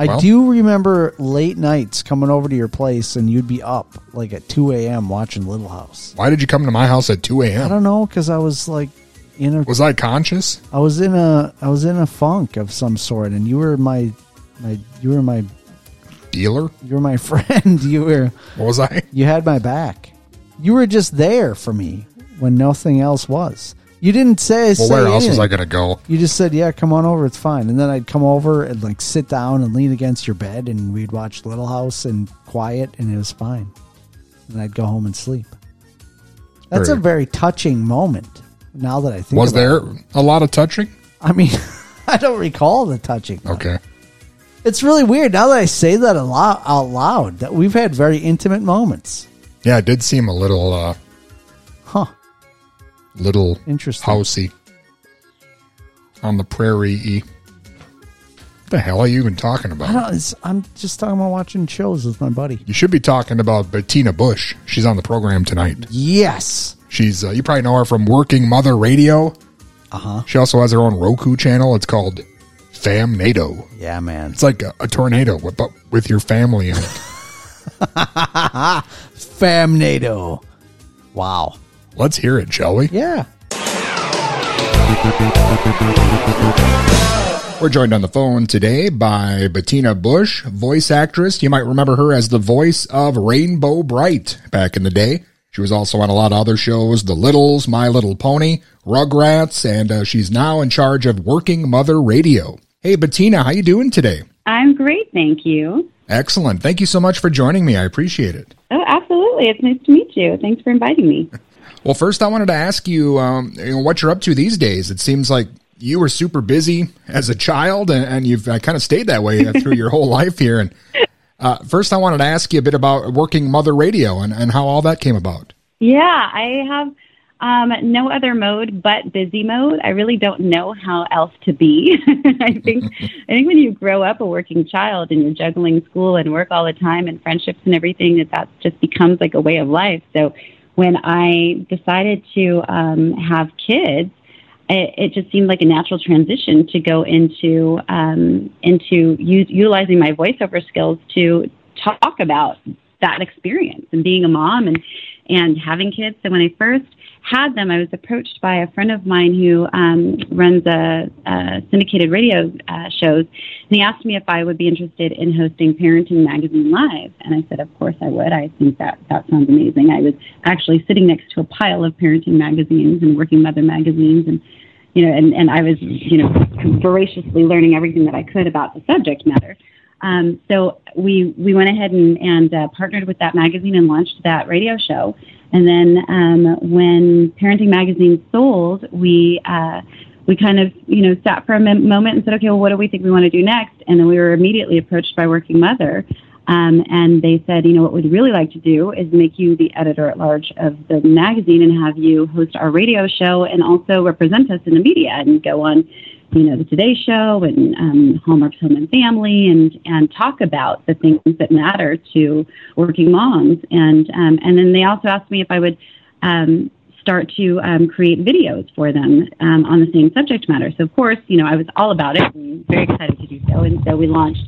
I Well- do remember late nights coming over to your place and you'd be up like at 2 a.m. watching Little House. Why did you come to my house at 2 a.m.? I don't know because I was like in a Was I conscious? I was in a I was in a funk of some sort and you were my my you were my Dealer? you were my *laughs* friend. You were What was I? you had my back. You were just there for me when nothing else was. You didn't say Well, say where else was. I going to go? You just said, "Yeah, come on over. It's fine." And then I'd come over and like sit down and lean against your bed, and we'd watch Little House and quiet, and it was fine. And I'd go home and sleep. That's a Very- very touching moment. Now that I think, Was there it. a lot of touching? I mean, *laughs* I don't recall the touching. Okay. It's really weird now that I say that a lot out loud that we've had very intimate moments. Yeah, it did seem a little, uh. Little housey on the prairie. What the hell are you even talking about? I'm just talking about watching shows with my buddy. You should be talking about Bettina Bush. She's on the program tonight. Yes. She's uh, you probably know her from Working Mother Radio. Uh huh. She also has her own Roku channel. It's called Famnado. Yeah, man. It's like a, a tornado, with- but with your family in it. *laughs* Famnado. Wow. Let's hear it, shall we? Yeah. We're joined on the phone today by Bettina Bush, voice actress. You might remember her as the voice of Rainbow Brite back in the day. She was also on a lot of other shows, The Littles, My Little Pony, Rugrats, and uh, she's now in charge of Working Mother Radio. Hey, Bettina, how you doing today? I'm great, thank you. Excellent. Thank you so much for joining me. I appreciate it. Oh, absolutely. It's nice to meet you. Thanks for inviting me. *laughs* Well, first, I wanted to ask you, um, you know, what you're up to these days. It seems like you were super busy as a child, and, and you've uh, kind of stayed that way uh, through your *laughs* whole life here. And uh, first, I wanted to ask you a bit about working Mother Radio and, and how all that came about. Yeah, I have um, no other mode but busy mode. I really don't know how else to be. *laughs* I think *laughs* I think when you grow up a working child and you're juggling school and work all the time and friendships and everything, that that just becomes like a way of life. So when I decided to um, have kids, it, it just seemed like a natural transition to go into um, into u- utilizing my voiceover skills to talk about that experience and being a mom and and having kids. So when I first had them, I was approached by a friend of mine who um, runs a, a syndicated radio uh, shows, and he asked me if I would be interested in hosting Parenting Magazine Live, and I said, of course I would. I think that that sounds amazing. I was actually sitting next to a pile of parenting magazines and Working Mother magazines, and you know, and, and I was, you know, voraciously learning everything that I could about the subject matter. Um, so we we went ahead and, and uh, partnered with that magazine and launched that radio show. And then um, when Parenting Magazine sold, we uh, we kind of you know sat for a moment and said, okay, well, what do we think we want to do next? And then we were immediately approached by Working Mother. Um, and they said, you know, what we'd really like to do is make you the editor at large of the magazine and have you host our radio show and also represent us in the media and go on, you know, the Today Show and um, Hallmark's Home and Family and and talk about the things that matter to working moms. And um, and then they also asked me if I would um, start to um, create videos for them um, on the same subject matter. So of course, you know, I was all about it and very excited to do so. And so we launched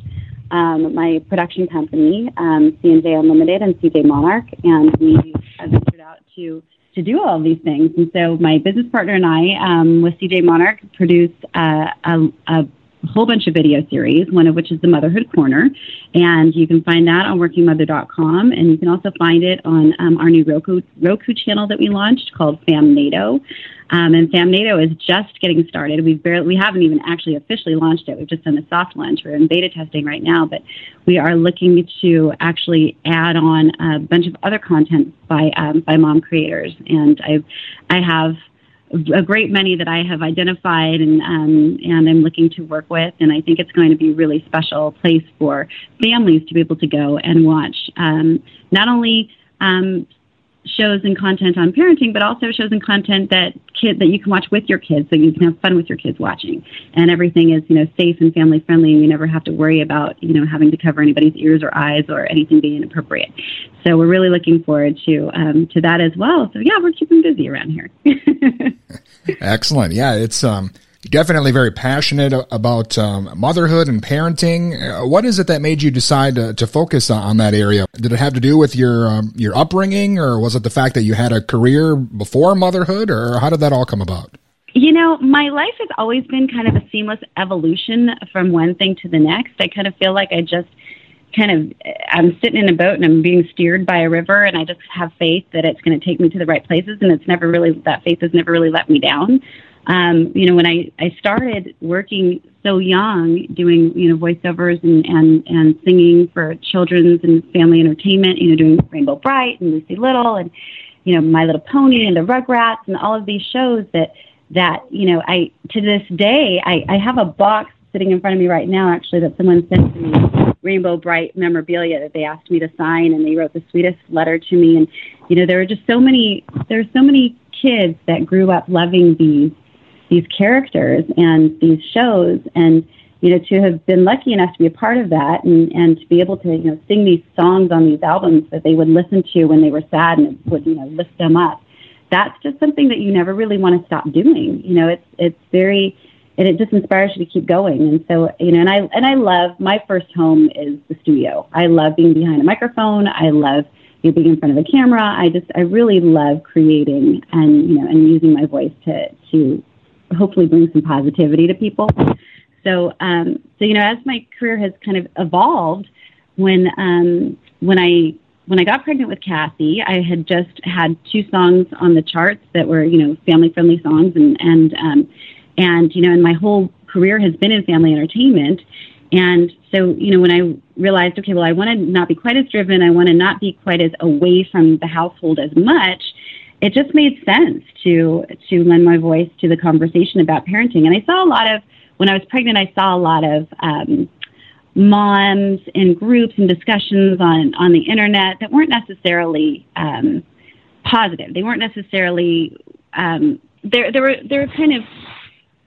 um, my production company, um, C&J Unlimited and CJ Monarch, and we ventured out to to do all these things. And so my business partner and I, um, with CJ Monarch, produced uh, a, a a whole bunch of video series, one of which is the Motherhood Corner. And you can find that on workingmother.com. And you can also find it on um, our new Roku, Roku channel that we launched called FamNado. Um, and FamNado is just getting started. We've barely, we haven't even actually officially launched it. We've just done a soft launch. We're in beta testing right now, but we are looking to actually add on a bunch of other content by um, by mom creators. And I I have a great many that I have identified and um, and I'm looking to work with, and I think it's going to be a really special place for families to be able to go and watch um, not only um, shows and content on parenting, but also shows and content that kid that you can watch with your kids, so you can have fun with your kids watching, and everything is you know safe and family friendly, and you never have to worry about you know having to cover anybody's ears or eyes or anything being inappropriate. So we're really looking forward to um, to that as well. So yeah, we're keeping busy around here. *laughs* Excellent. Yeah, it's um definitely very passionate about um, motherhood and parenting. Uh, what is it that made you decide to, to focus on that area? Did it have to do with your um, your upbringing, or was it the fact that you had a career before motherhood, or how did that all come about? You know, my life has always been kind of a seamless evolution from one thing to the next. I kind of feel like I just kind of I'm sitting in a boat and I'm being steered by a river and I just have faith that it's going to take me to the right places and it's never really that faith has never really let me down um, you know, when I, I started working so young, doing, you know, voiceovers and, and, and singing for children's and family entertainment, you know, doing Rainbow Brite and Lucy Little and, you know, My Little Pony and the Rugrats and all of these shows that, that, you know, I, to this day, I, I have a box sitting in front of me right now, actually, that someone sent to me, Rainbow Brite memorabilia that they asked me to sign and they wrote the sweetest letter to me. And, you know, there are just so many, there are so many kids that grew up loving these these characters and these shows. And you know to have been lucky enough to be a part of that and and to be able to you know sing these songs on these albums that they would listen to when they were sad and it would you know lift them up that's just something that you never really want to stop doing. You know it's it's very and it just inspires you to keep going. And so you know and i and i love my first home is the studio. I love being behind a microphone. I love you know, being in front of a camera. I just i really love creating and you know and using my voice to to hopefully bring some positivity to people. So, um, so you know, as my career has kind of evolved, when um, when I when I got pregnant with Cassie, I had just had two songs on the charts that were you know family friendly songs, and and um, and you know, and my whole career has been in family entertainment. And so, you know, when I realized, okay, well, I want to not be quite as driven, I want to not be quite as away from the household as much it just made sense to to lend my voice to the conversation about parenting. And I saw a lot of when I was pregnant, I saw a lot of um, moms in groups and discussions on on the internet that weren't necessarily um, positive. They weren't necessarily um, there. There were there were kind of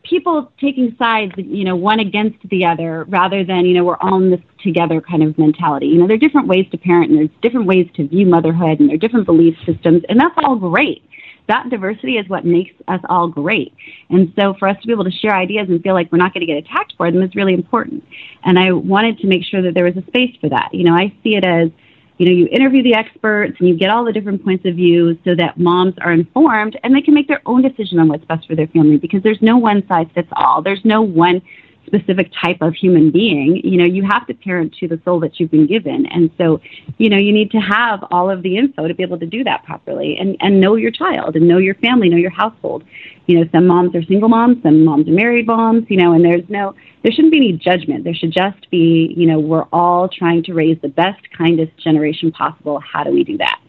people taking sides, you know, one against the other, rather than you know we're all in this together kind of mentality. You know, there are different ways to parent, and there's different ways to view motherhood, and there are different belief systems, and that's all great. That diversity is what makes us all great. And so, for us to be able to share ideas and feel like we're not going to get attacked for them is really important. And I wanted to make sure that there was a space for that. You know, I see it as you know, you interview the experts and you get all the different points of view so that moms are informed and they can make their own decision on what's best for their family because there's no one size fits all. There's no one specific type of human being. You know, you have to parent to the soul that you've been given. And so, you know, you need to have all of the info to be able to do that properly and, and know your child and know your family, know your household. You know, some moms are single moms, some moms are married moms, you know, and there's no, there shouldn't be any judgment. There should just be, you know, we're all trying to raise the best, kindest generation possible. How do we do that?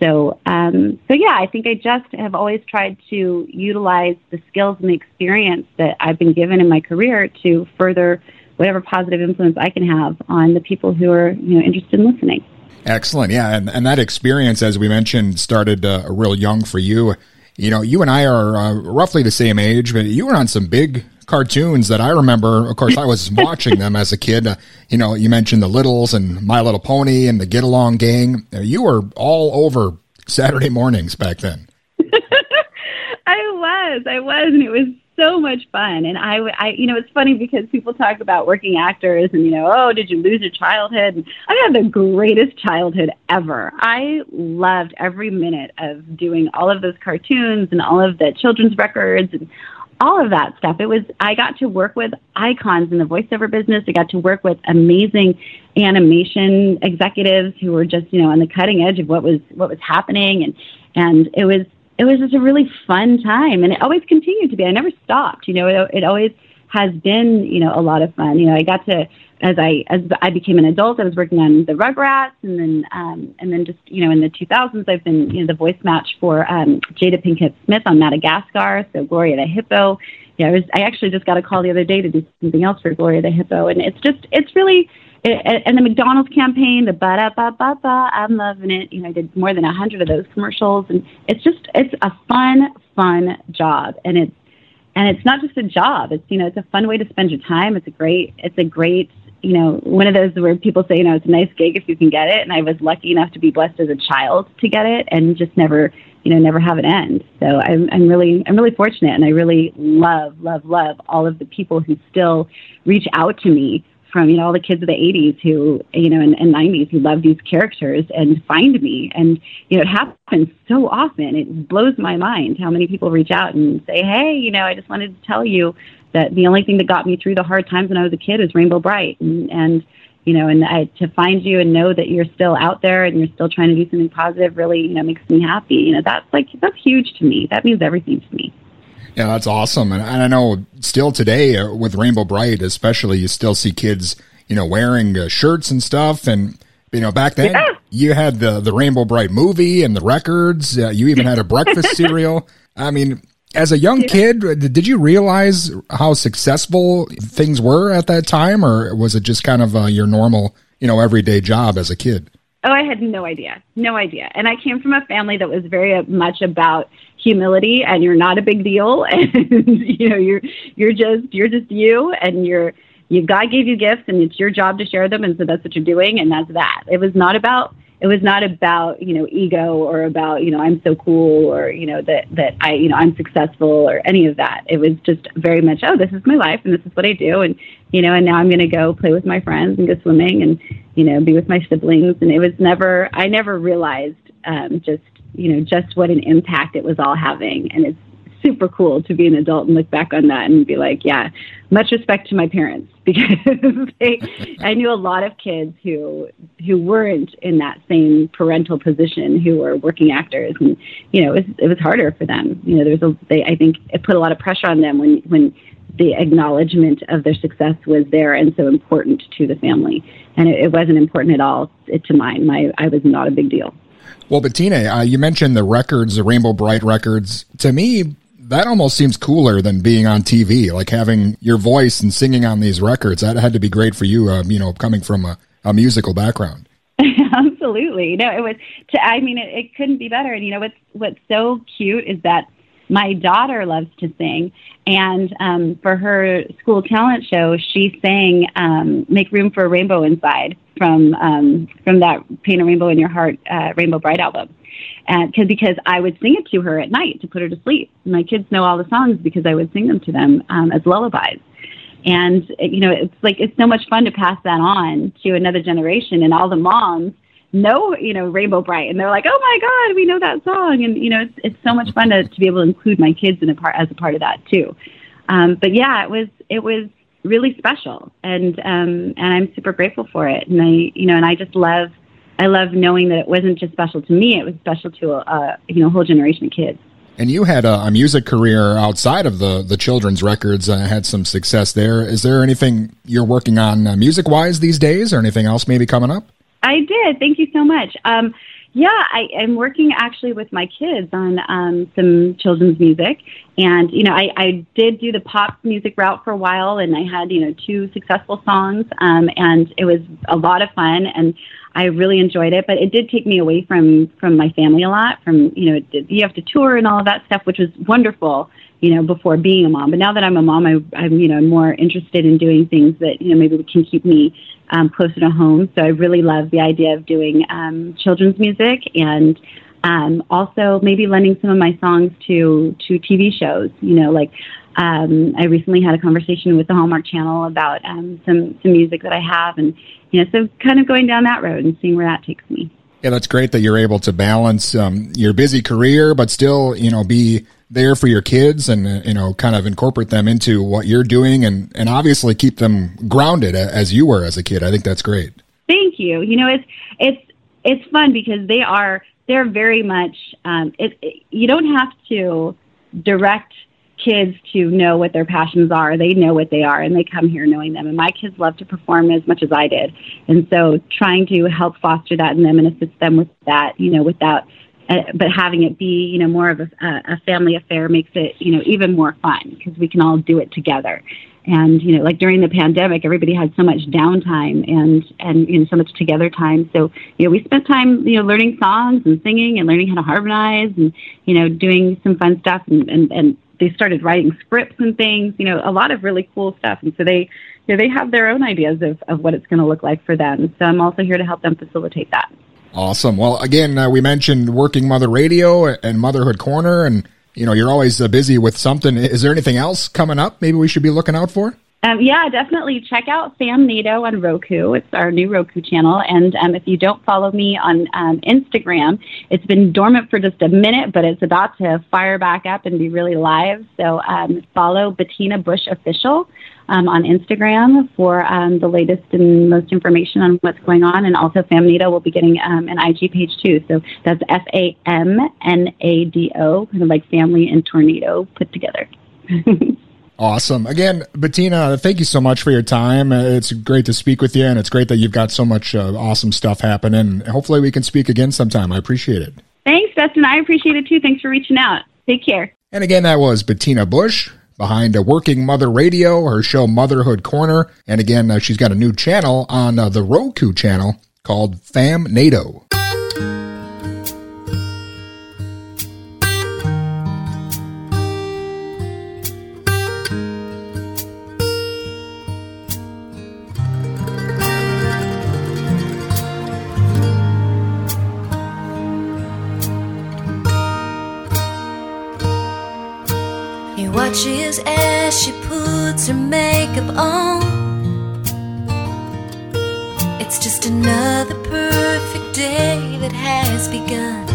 So, um, so yeah, I think I just have always tried to utilize the skills and the experience that I've been given in my career to further whatever positive influence I can have on the people who are you know interested in listening. Excellent, yeah, and and that experience, as we mentioned, started uh, real young for you. You know, you and I are uh, roughly the same age, but you were on some big cartoons that I remember. Of course, I was watching them as a kid. Uh, you know, you mentioned the Littles and My Little Pony and the Get Along Gang. You were all over Saturday mornings back then. *laughs* I was, I was, and it was so much fun. And I, I, you know, it's funny because people talk about working actors and, you know, oh, did you lose your childhood? And I had the greatest childhood ever. I loved every minute of doing all of those cartoons and all of the children's records and all of that stuff. It was I got to work with icons in the voiceover business. I got to work with amazing animation executives who were just you know on the cutting edge of what was what was happening, and and it was it was just a really fun time, and it always continued to be. I never stopped. You know, it, it always has been you know a lot of fun. You know, I got to as I as I became an adult, I was working on the Rugrats, and then um, and then just you know in the 2000s, I've been you know the voice match for um, Jada Pinkett Smith on Madagascar, so Gloria the Hippo. Yeah, I was I actually just got a call the other day to do something else for Gloria the Hippo, and it's just it's really it, and the McDonald's campaign, the ba da ba ba ba, I'm loving it. You know, I did more than a hundred of those commercials, and it's just it's a fun fun job, and it's and it's not just a job. It's you know it's a fun way to spend your time. It's a great it's a great you know, one of those where people say, you know, it's a nice gig if you can get it. And I was lucky enough to be blessed as a child to get it and just never, you know, never have it end. So I'm, I'm really, I'm really fortunate. And I really love, love, love all of the people who still reach out to me from, you know, all the kids of the 80s who, you know, and, and 90s who love these characters and find me. And, you know, it happens so often. It blows my mind how many people reach out and say, hey, you know, I just wanted to tell you that the only thing that got me through the hard times when I was a kid was Rainbow Brite, and, and you know, and I, to find you and know that you're still out there and you're still trying to do something positive really, you know, makes me happy. You know, that's like that's huge to me. That means everything to me. Yeah, that's awesome. And, and I know still today uh, with Rainbow Brite, especially, you still see kids, you know, wearing uh, shirts and stuff. And you know, back then yeah. you had the the Rainbow Brite movie and the records. Uh, you even had a breakfast *laughs* cereal. I mean, as a young kid, did you realize how successful things were at that time, or was it just kind of uh, your normal, you know, everyday job as a kid? Oh, I had no idea, no idea. And I came from a family that was very much about humility, and you're not a big deal, *laughs* and you know, you're you're just you're just you, and you're you God gave you gifts, and it's your job to share them, and so that's what you're doing, and that's that. It was not about it was not about you know ego or about you know I'm so cool or you know that that I you know I'm successful or any of that. It was just very much oh this is my life and this is what I do. And you know and now I'm going to go play with my friends and go swimming and you know be with my siblings. And it was never I never realized um, just you know just what an impact it was all having. And it's super cool to be an adult and look back on that and be like, yeah, much respect to my parents *laughs* because they, I knew a lot of kids who who weren't in that same parental position who were working actors, and you know, it was it was harder for them. You know, there was a they I think it put a lot of pressure on them when when the acknowledgement of their success was there and so important to the family, and it, it wasn't important at all to mine. My I was not a big deal. Well, Bettina, uh, you mentioned the records, the Rainbow Brite records. To me, that almost seems cooler than being on TV, like having your voice and singing on these records. That had to be great for you, um, you know, coming from a, a musical background. *laughs* Absolutely. No, it was, to, I mean, it, it couldn't be better. And, you know, what's, what's so cute is that my daughter loves to sing. And um, for her school talent show, she sang um, Make Room for a Rainbow Inside from, um, from that Paint a Rainbow in Your Heart uh, Rainbow Brite album and cause, because I would sing it to her at night to put her to sleep. My kids know all the songs because I would sing them to them um, as lullabies. And you know, it's like it's so much fun to pass that on to another generation, and all the moms know you know Rainbow Brite, and they're like, oh my God, we know that song, and you know, it's it's so much fun to, to be able to include my kids in a part as a part of that too. Um, but yeah, it was it was really special, and um, and I'm super grateful for it, and I you know, and I just love I love knowing that it wasn't just special to me; it was special to a, a you know a whole generation of kids. And you had a, a, music career outside of the the children's records. Uh, had some success there. Is there anything you're working on uh, music wise these days, or anything else maybe coming up? I did. Thank you so much. Um, yeah, I am working actually with my kids on um, some children's music, and you know, I, I did do the pop music route for a while, and I had you know two successful songs, um, and it was a lot of fun. And I really enjoyed it, but it did take me away from from my family a lot. From you know, you have to tour and all of that stuff, which was wonderful. You know, before being a mom, but now that I'm a mom, I, I'm you know more interested in doing things that you know maybe can keep me um, closer to home. So I really love the idea of doing um, children's music and um, also maybe lending some of my songs to to TV shows. You know, like um, I recently had a conversation with the Hallmark Channel about um, some some music that I have, and you know, so kind of going down that road and seeing where that takes me. Yeah, that's great that you're able to balance um, your busy career, but still, you know, be there for your kids and uh, you know kind of incorporate them into what you're doing and and obviously keep them grounded as you were as a kid. I think that's great. Thank you. You know, it's it's it's fun because they are they're very much. Um, it, it, you don't have to direct kids to know what their passions are. They know what they are, and they come here knowing them. And my kids love to perform as much as I did, and so trying to help foster that in them and assist them with that, you know, without. Uh, but having it be, you know, more of a, a family affair makes it, you know, even more fun because we can all do it together and you know like during the pandemic everybody had so much downtime and and you know so much together time so you know we spent time you know learning songs and singing and learning how to harmonize and you know doing some fun stuff and and, and they started writing scripts and things you know a lot of really cool stuff and so they you know they have their own ideas of of what it's going to look like for them so i'm also here to help them facilitate that Awesome. Well, again, uh, we mentioned Working Mother Radio and Motherhood Corner, and you know you're always uh, busy with something. Is there anything else coming up? Maybe we should be looking out for. Um, yeah, definitely check out Famnado on Roku. It's our new Roku channel. And um, if you don't follow me on um, Instagram, it's been dormant for just a minute, but it's about to fire back up and be really live. So um, follow Bettina Bush Official um, on Instagram for um, the latest and most information on what's going on. And also, Famnado will be getting an IG page too. So that's F A M N A D O, kind of like family and tornado put together. *laughs* Awesome. Again, Bettina, thank you so much for your time. It's great to speak with you, and it's great that you've got so much uh, awesome stuff happening. Hopefully, we can speak again sometime. I appreciate it. Thanks, Dustin. I appreciate it too. Thanks for reaching out. Take care. And again, that was Bettina Bush behind a Working Mother Radio, her show Motherhood Corner. And again, uh, she's got a new channel on uh, the Roku channel called Famnado. She puts her makeup on. It's just another perfect day that has begun.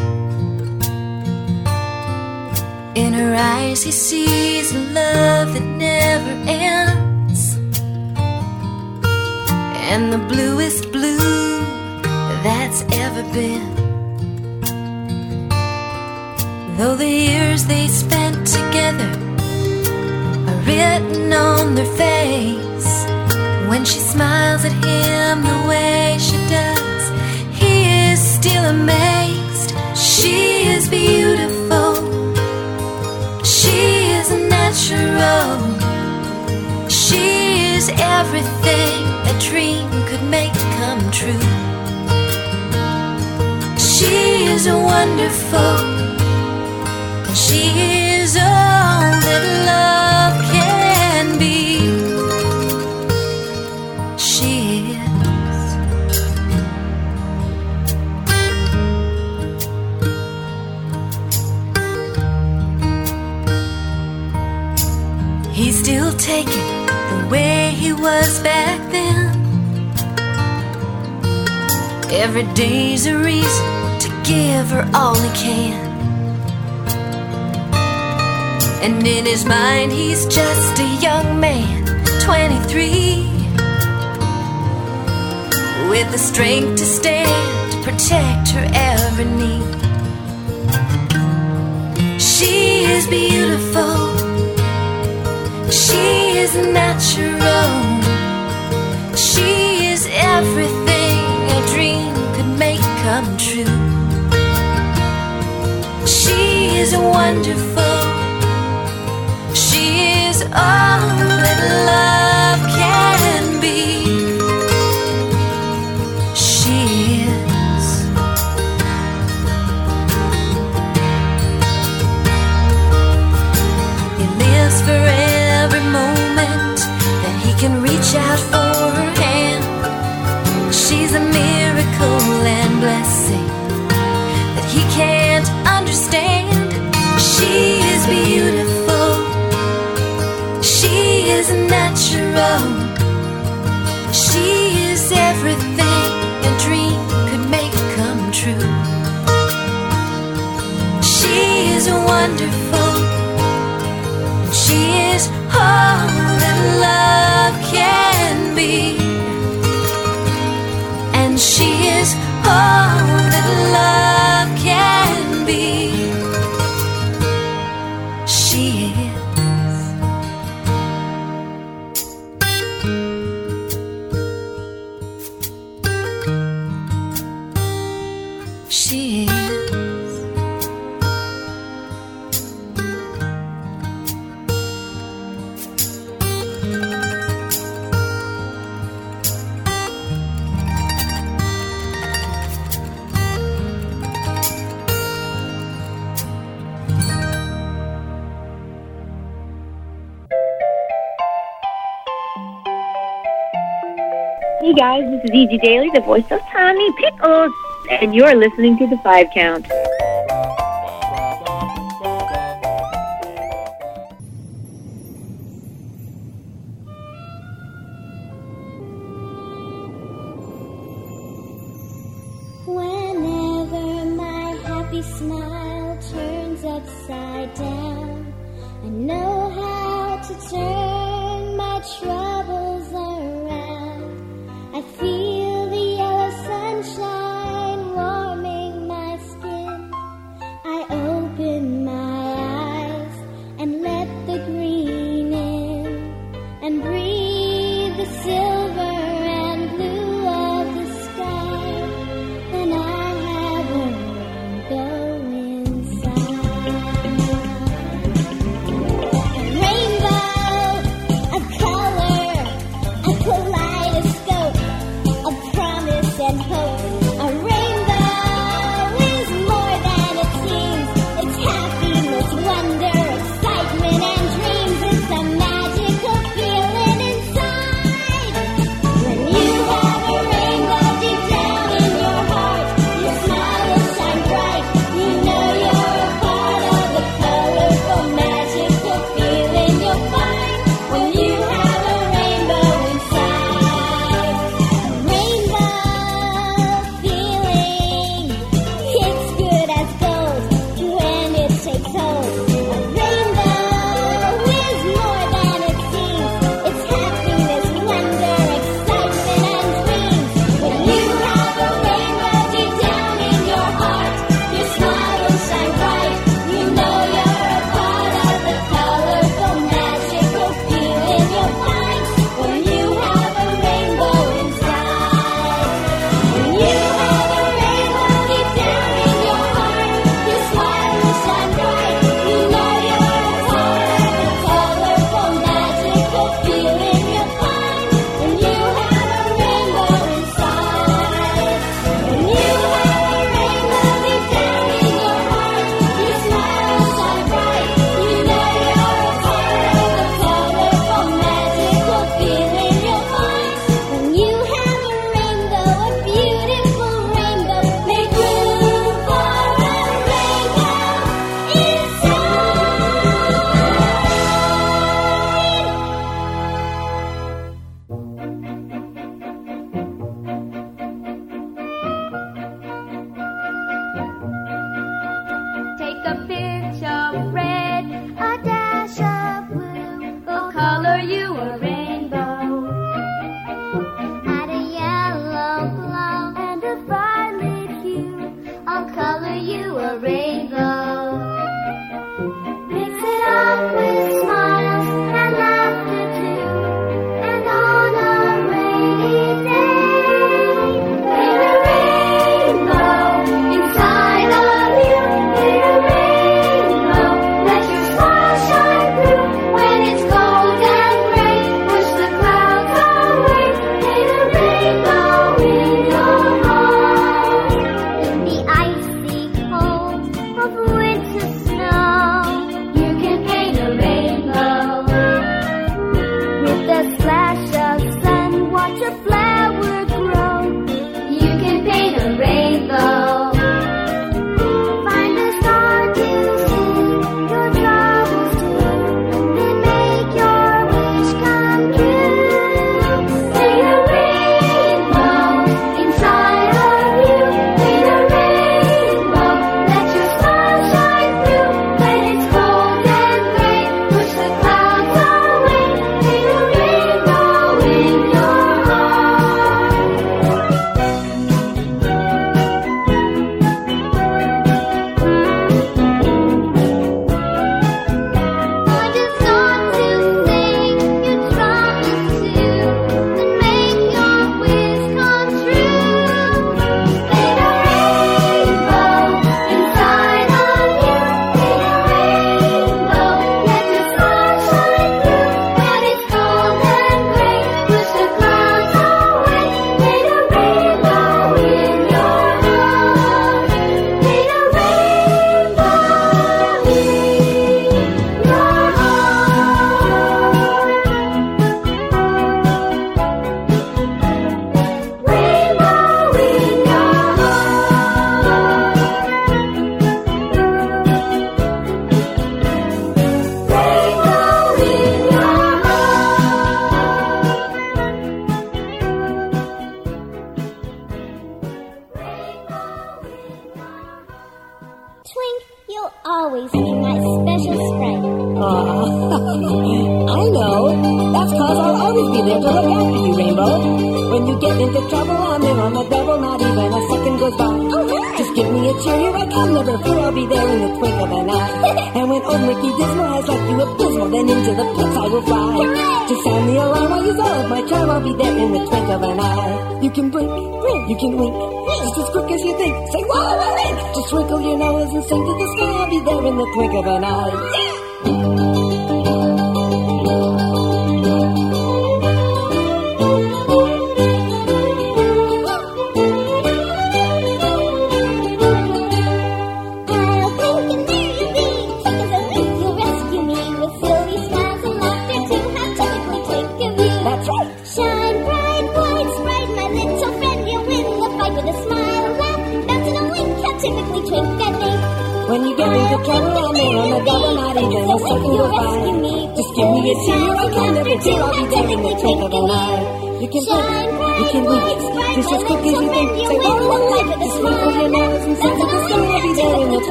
In her eyes, he sees a love that never ends. And the bluest blue that's ever been. Though the years they spent together written on their face. When she smiles at him the way she does, he is still amazed. She is beautiful, she is natural, she is everything a dream could make come true. She is wonderful. She is all that love can Still taken the way he was back then. Every day's a reason to give her all he can. And in his mind, he's just a young man, 23, with the strength to stand to protect her every need. She is beautiful, she is natural, she is everything a dream could make come true. She is wonderful. She is all that love reach out for her hand. She's a miracle and blessing that he can't understand. She is beautiful. She is natural. She is everything a dream could make come true. She is wonderful. She is all that love can be. And she is all is E.G. Daily, the voice of Tommy Pickles, and you're listening to the Five Count.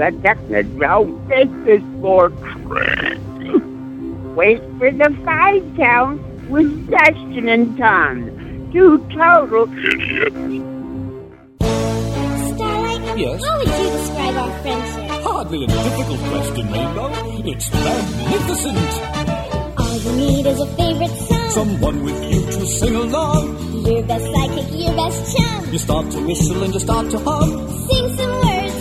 but duck the drone business board. Wait for the five count with Dustin and Tom. Two total idiots. Starlight, yes? how would you describe our friendship? Hardly a difficult question, Rainbow. It's magnificent. All you need is a favorite song. Someone with you to sing along. Your best sidekick, your best chum. You start to whistle and you start to hum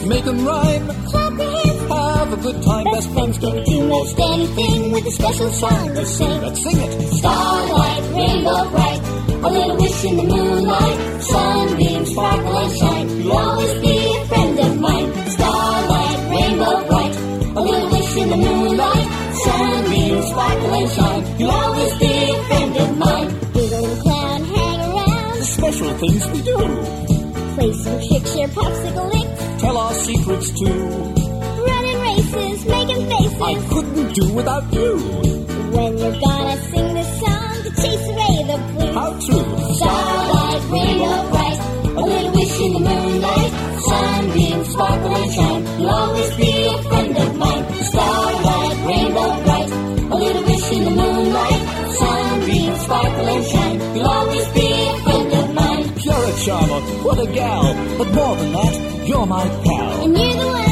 make them rhyme. Clap your hands. Have a good time. Best friends can do most anything with a special song to sing. Let's sing it. Starlight, Rainbow Brite, a little wish in the moonlight. Sunbeams sparkle and shine. You'll always be a friend of mine. Starlight, Rainbow Brite, a little wish in the moonlight. Sunbeams sparkle and shine. You'll always be a friend of mine. Doodle clown, hang around. The special things we do. Play some tricks, share popsicle licks. Tell our secrets too. Running races, making faces. I couldn't do without you. When you're gonna sing this song to chase away the blues. How true. Starlight, Rainbow Brite. A little wish in the moonlight. Sunbeam, sparkle and shine. You'll always be a friend of mine. Starlight, a gal. But more than that, you're my pal. And you're the one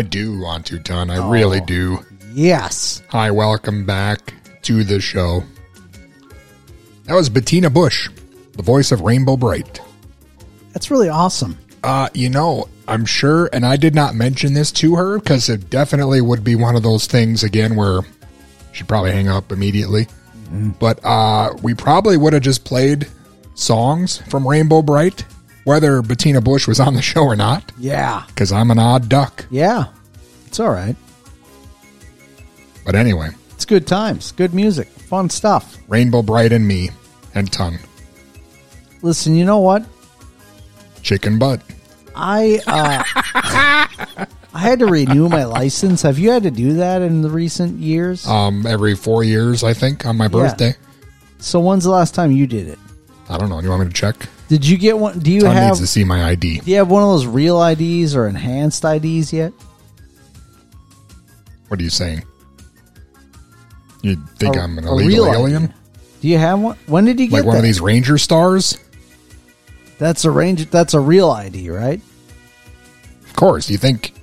I do want to, Ton. I really do. Yes. Hi, welcome back to the show. That was Bettina Bush, the voice of Rainbow Brite. That's really awesome. Uh, you know, I'm sure, and I did not mention this to her because it definitely would be one of those things again where she'd probably hang up immediately. But uh, we probably would have just played songs from Rainbow Brite, whether Bettina Bush was on the show or not, Yeah. because I'm an odd duck. Yeah. It's all right. But anyway, It's good times. Good music. Fun stuff. Rainbow Brite and me and Ton. Listen, you know what? Chicken butt. I uh, *laughs* I had to renew my license. Have you had to do that in the recent years? Um, every four years, I think, on my birthday. So when's the last time you did it? I don't know. Do you want me to check? Did you get one? Do you Ton have? needs to see my ID. Do you have one of those real IDs or enhanced IDs yet? What are you saying? You think I'm an a illegal real ID. alien? Do you have one? When did you get Like one that? of these Ranger stars? That's a range. That's a real ID, right? Of course. You think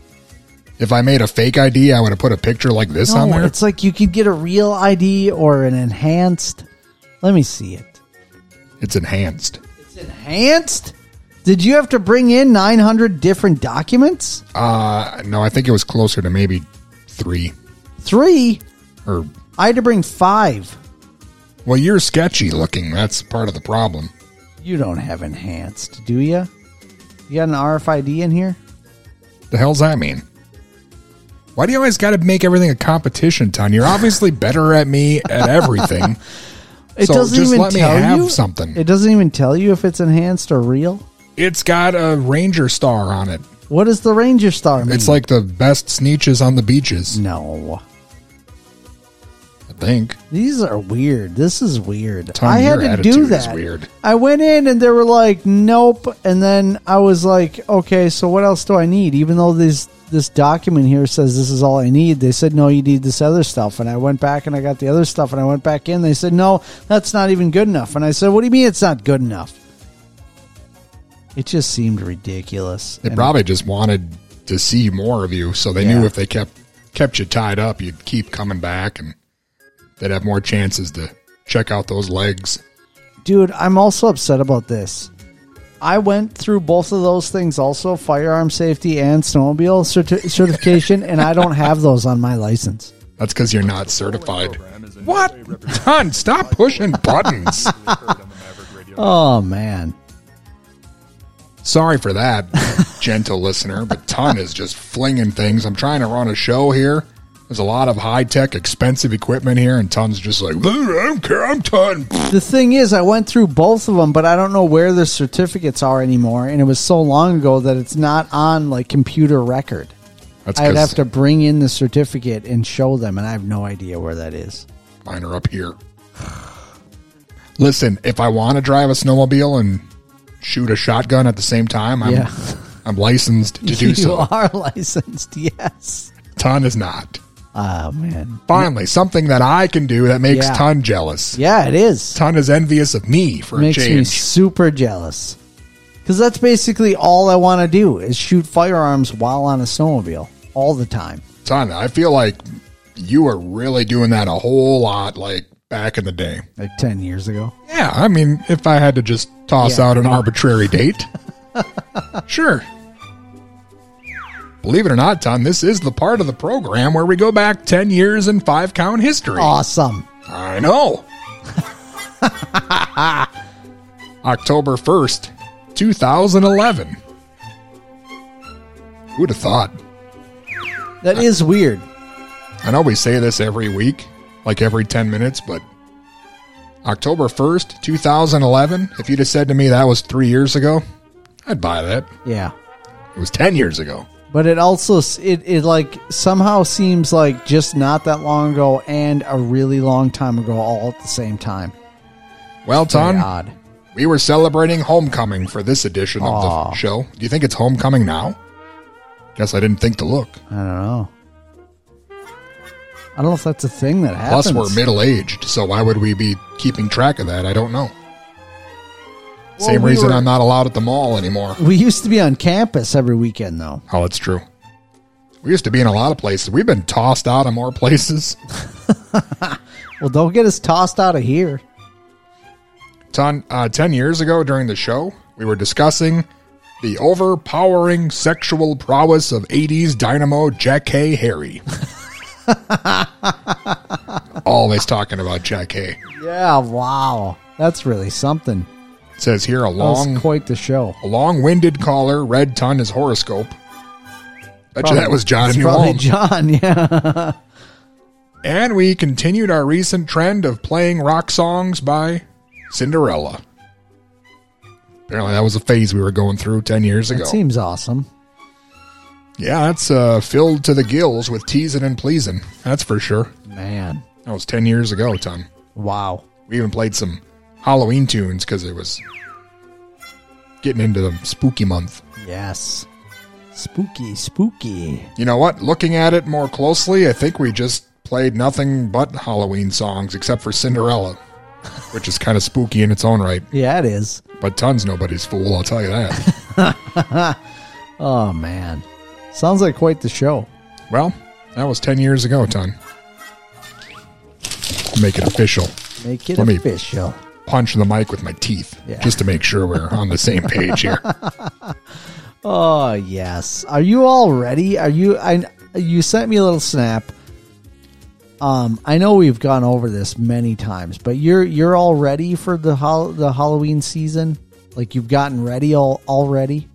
if I made a fake ID, I would have put a picture like this on No, there? it's like you could get a real ID or an enhanced. Let me see it. It's enhanced. Enhanced? Did you have to bring in 900 different documents? Uh, no, I think it was closer to maybe three. Three? Or, I had to bring five. well, you're sketchy looking. That's part of the problem. You don't have enhanced, do you? You got an RFID in here? The hell's that mean? Why do you always got to make everything a competition, Ton? You're obviously better at me at everything. *laughs* It so doesn't just even let me tell have you something. It doesn't even tell you if it's enhanced or real. It's got a ranger star on it. What does the Ranger Star mean? It's like the best Sneetches on the beaches. No. Think. These are weird. This is weird. Tom, I had your to do that. weird. I went in and they were like, "Nope," and then I was like, "Okay, so what else do I need?" Even though this this document here says this is all I need, they said, "No, you need this other stuff." And I went back and I got the other stuff, and I went back in. They said, "No, that's not even good enough." And I said, "What do you mean it's not good enough?" It just seemed ridiculous. They And- probably just wanted to see more of you, so they Yeah. knew if they kept kept you tied up, you'd keep coming back, and they'd have more chances to check out those legs. Dude, I'm also upset about this. I went through both of those things also firearm safety and snowmobile certi- *laughs* certification, and I don't have those on my license. That's because you're not certified. What? Ton, stop pushing buttons. *laughs* Oh, man. Sorry for that, *laughs* gentle listener, but Ton is just flinging things. I'm trying to run a show here. There's a lot of high tech, expensive equipment here, and Ton's just like, I don't care, I'm Ton. The thing is, I went through both of them, but I don't know where the certificates are anymore, and it was so long ago that it's not on like computer record. That's I'd have to bring in the certificate and show them, and I have no idea where that is. Mine are up here. *sighs* Listen, if I want to drive a snowmobile and shoot a shotgun at the same time, I'm, Yeah. I'm licensed to *laughs* do you so. You are *laughs* licensed, yes. Ton is not. Oh man. Finally, something that I can do that makes Yeah. Ton jealous. Yeah, it is. Ton is envious of me for makes a me change. super jealous because that's basically all I want to do is shoot firearms while on a snowmobile all the time. Ton, I feel like you were really doing that a whole lot, like back in the day. Like ten years ago. Yeah, I mean, if I had to just toss Yeah. out an arbitrary date, *laughs* sure. Believe it or not, Ton, this is the part of the program where we go back 10 years in five count history. Awesome. I know. *laughs* October 1st, 2011. Who'd have thought? That is weird. I know we say this every week, like every 10 minutes, but October 1st, 2011, if you'd have said to me that was three years ago, I'd buy that. Yeah. It was 10 years ago. But it also it it like somehow seems like just not that long ago and a really long time ago all at the same time. Well, Ton, odd. we were celebrating homecoming for this edition of Aw. the show. Do you think it's homecoming now? Guess I didn't think to look. I don't know. I don't know if that's a thing that happens. Plus, we're middle aged, so why would we be keeping track of that? I don't know. Well, Same we reason were- I'm not allowed at the mall anymore. We used to be on campus every weekend though. Oh, it's true. We used to be in a lot of places. We've been tossed out of more places. *laughs* Well, don't get us tossed out of here. Ton, uh, 10 years ago during the show, we were discussing the overpowering sexual prowess of 80s dynamo Jackée Harry. *laughs* Always talking about Jack Hay. Yeah, wow. That's really something. It says here a long, quite the show. a long-winded caller read Ton his horoscope. Bet you that was John it's probably. John, *laughs* yeah. And we continued our recent trend of playing rock songs by Cinderella. Apparently, that was a phase we were going through 10 years ago. That seems awesome. yeah, that's uh, filled to the gills with teasing and pleasing. That's for sure. Man. That was 10 years ago, Tom. Wow. We even played some Halloween tunes because it was getting into the spooky month. Yes. Spooky, spooky. You know what? Looking at it more closely, I think we just played nothing but Halloween songs except for Cinderella, *laughs* which is kind of spooky in its own right. Yeah, it is. But tons nobody's fool, I'll tell you that. *laughs* oh, man. Sounds like quite the show. well, that was 10 years ago, Ton. Make it official. Make it Let me official. Punch the mic with my teeth Yeah. just to make sure we're on the same page here. *laughs* Oh yes. Are you all ready? Are you? I you sent me a little snap. Um, I know we've gone over this many times, but you're you're all ready for the hol- the Halloween season. Like you've gotten ready all already.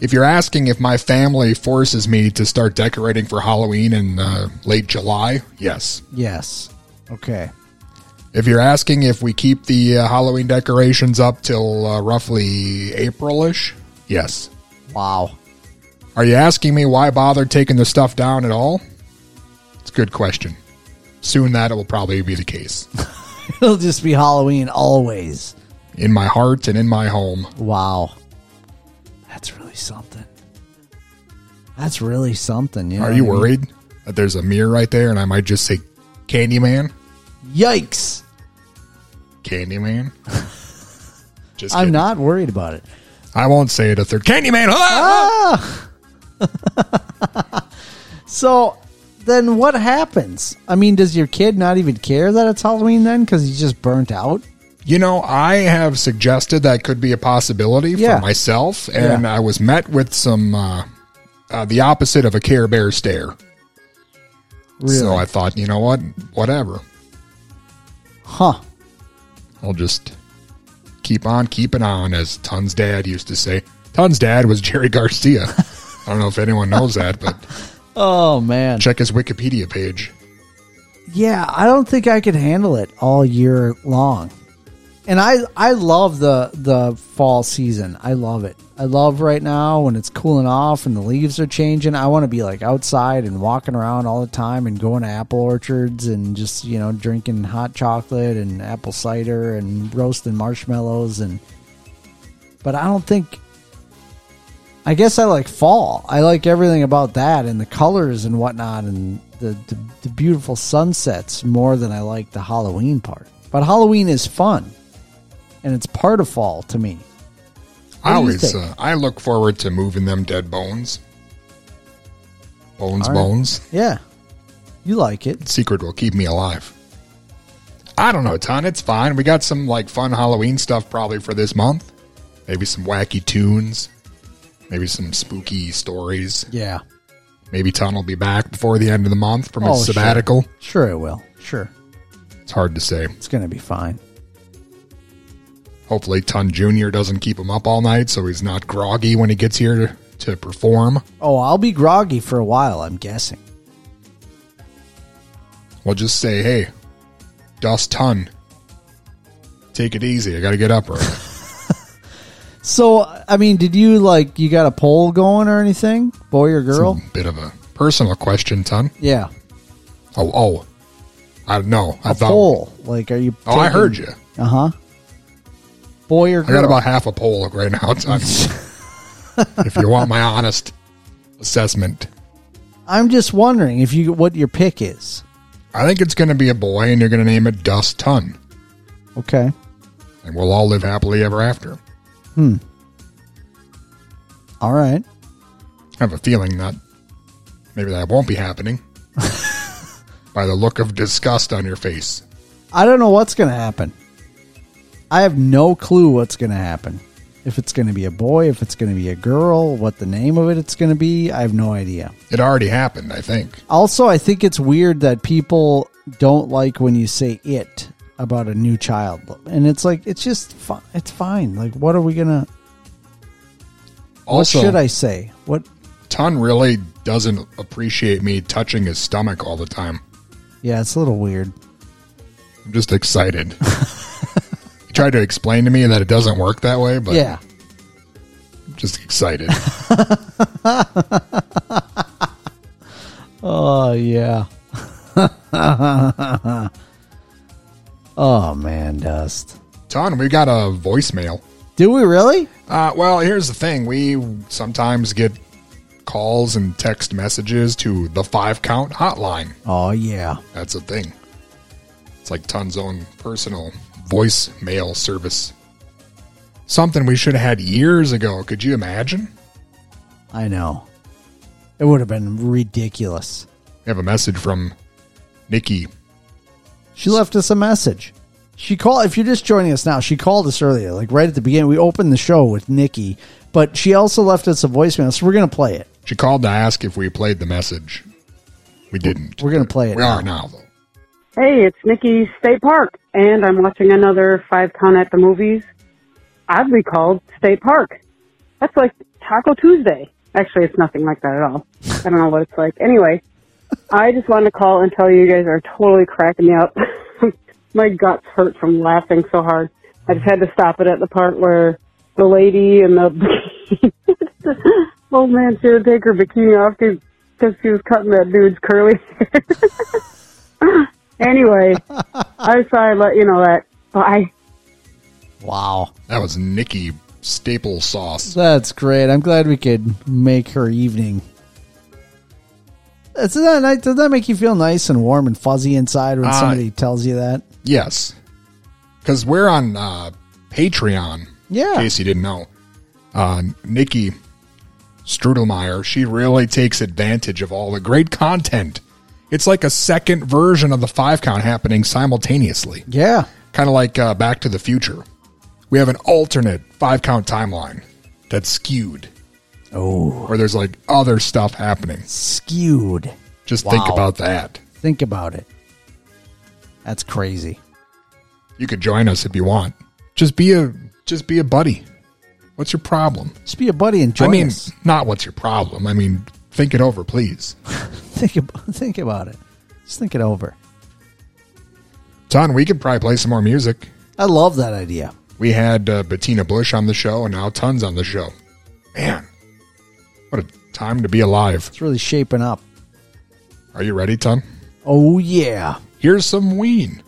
If you're asking if my family forces me to start decorating for Halloween in uh, late July, yes. Yes. Okay. If you're asking if we keep the uh, Halloween decorations up till uh, roughly April-ish, yes. Wow. Are you asking me why bother taking the stuff down at all? It's a good question. Soon that will probably be the case. *laughs* It'll just be Halloween always. In my heart and in my home. Wow. That's really something. That's really something. You know Are you I mean? worried that there's a mirror right there and I might just say Candyman? Yikes! Candyman? *laughs* just I'm kidding. not worried about it. I won't say it a third. Candyman! *laughs* Ah! *laughs* so then what happens? I mean, does your kid not even care that it's Halloween then because he's just burnt out? You know, I have suggested that could be a possibility Yeah. for myself, and Yeah. I was met with some uh, uh, the opposite of a Care Bear stare. Really? So I thought, you know what, whatever. Huh. I'll just keep on keeping on, as Ton's dad used to say. Ton's dad was Jerry Garcia. I don't know if anyone knows that, but *laughs* Oh man. check his Wikipedia page. Yeah, I don't think I could handle it all year long. And I I love the the fall season. I love it. I love right now when it's cooling off and the leaves are changing. I want to be like outside and walking around all the time and going to apple orchards and just, you know, drinking hot chocolate and apple cider and roasting marshmallows and but I don't think I guess I like fall. I like everything about that and the colors and whatnot and the, the, the beautiful sunsets more than I like the Halloween part. But Halloween is fun, and it's part of fall to me. I What do you always uh, I look forward to moving them dead bones. Bones, right. bones. Yeah, you like it. Secret will keep me alive. I don't know, ton. It's fine. We got some like fun Halloween stuff probably for this month. Maybe some wacky tunes. Maybe some spooky stories. Yeah. Maybe Ton will be back before the end of the month from Oh, his sure. sabbatical. Sure, it will. Sure, It's hard to say. it's going to be fine. Hopefully, Ton Jr. doesn't keep him up all night so he's not groggy when he gets here to, to perform. Oh, I'll be groggy for a while. I'm guessing. We'll just say, hey, Dust Ton, take it easy. I got to get up early. *laughs* So, I mean, did you like you got a poll going or anything, boy or girl? Bit of a personal question, Ton. Yeah, Oh, oh. I don't know. I a thought. poll. Like, are you? Oh, I heard you. Uh huh. Boy or girl? I got about half a poll right now. *laughs* If you want my honest assessment, I'm just wondering if you what your pick is. I think it's going to be a boy, and you're going to name it Dust Ton, Okay. and we'll all live happily ever after. Hmm. All right. I have a feeling that Maybe that won't be happening. *laughs* By the look of disgust on your face. I don't know what's going to happen. I have no clue what's going to happen. If it's going to be a boy, if it's going to be a girl, what the name of it it's going to be, I have no idea. It already happened, I think. Also, I think it's weird that people don't like when you say it about a new child. And it's like it's just fi- it's fine. Like what are we going to Also- What should I say? What Ton really doesn't appreciate me touching his stomach all the time. Yeah, it's a little weird. I'm just excited. *laughs* tried to explain to me that it doesn't work that way, but yeah. I'm just excited. *laughs* Oh yeah. *laughs* oh man, Dust. Ton, we got a voicemail. Do we really? Uh, well, here's the thing. We sometimes get calls and text messages to the five count hotline. Oh yeah. That's a thing. It's like Ton's own personal voicemail service. Something we should have had years ago. Could you imagine? I know. It would have been ridiculous. We have a message from Nikki. She left us a message. She called. If you're just joining us now, she called us earlier, like right at the beginning. We opened the show with Nikki, but she also left us a voicemail, so we're gonna play it. She called to ask if we played the message. We didn't. We're gonna play it. We now. are now, though. Hey, it's Nikki State Park, and I'm watching another five count at the movies, oddly called State Park. That's like Taco Tuesday. Actually, it's nothing like that at all. I don't know what it's like. Anyway, *laughs* I just wanted to call and tell you you guys are totally cracking me up. *laughs* My guts hurt from laughing so hard. I just had to stop it at the part where the lady and the *laughs* old man she would take her bikini off because she was cutting that dude's curly hair. Anyway, *laughs* I just thought I'd let you know that. Bye. Wow. That was Nikki Staple Sauce. That's great. I'm glad we could make her evening. Does that nice- does that make you feel nice and warm and fuzzy inside when Uh, somebody tells you that? Yes. Because we're on uh, Patreon. Yeah. In case you didn't know. Uh, Nikki Strudelmeyer, she really takes advantage of all the great content. It's like a second version of the five count happening simultaneously. Yeah. Kind of like uh, Back to the Future. We have an alternate five count timeline that's skewed. Oh. Where there's like other stuff happening. Skewed. Just think about that. Think about it. That's crazy. You could join us if you want. Just be a just be a buddy. What's your problem? Just be a buddy and join I mean, us. not what's your problem. I mean, think it over, please. *laughs* Think about think about it. Just think it over. Ton, we could probably play some more music. I love that idea. We had uh, Bettina Bush on the show, and now Tons on the show. Man, what a time to be alive. It's really shaping up. Are you ready, Ton? Oh yeah. Here's some Ween.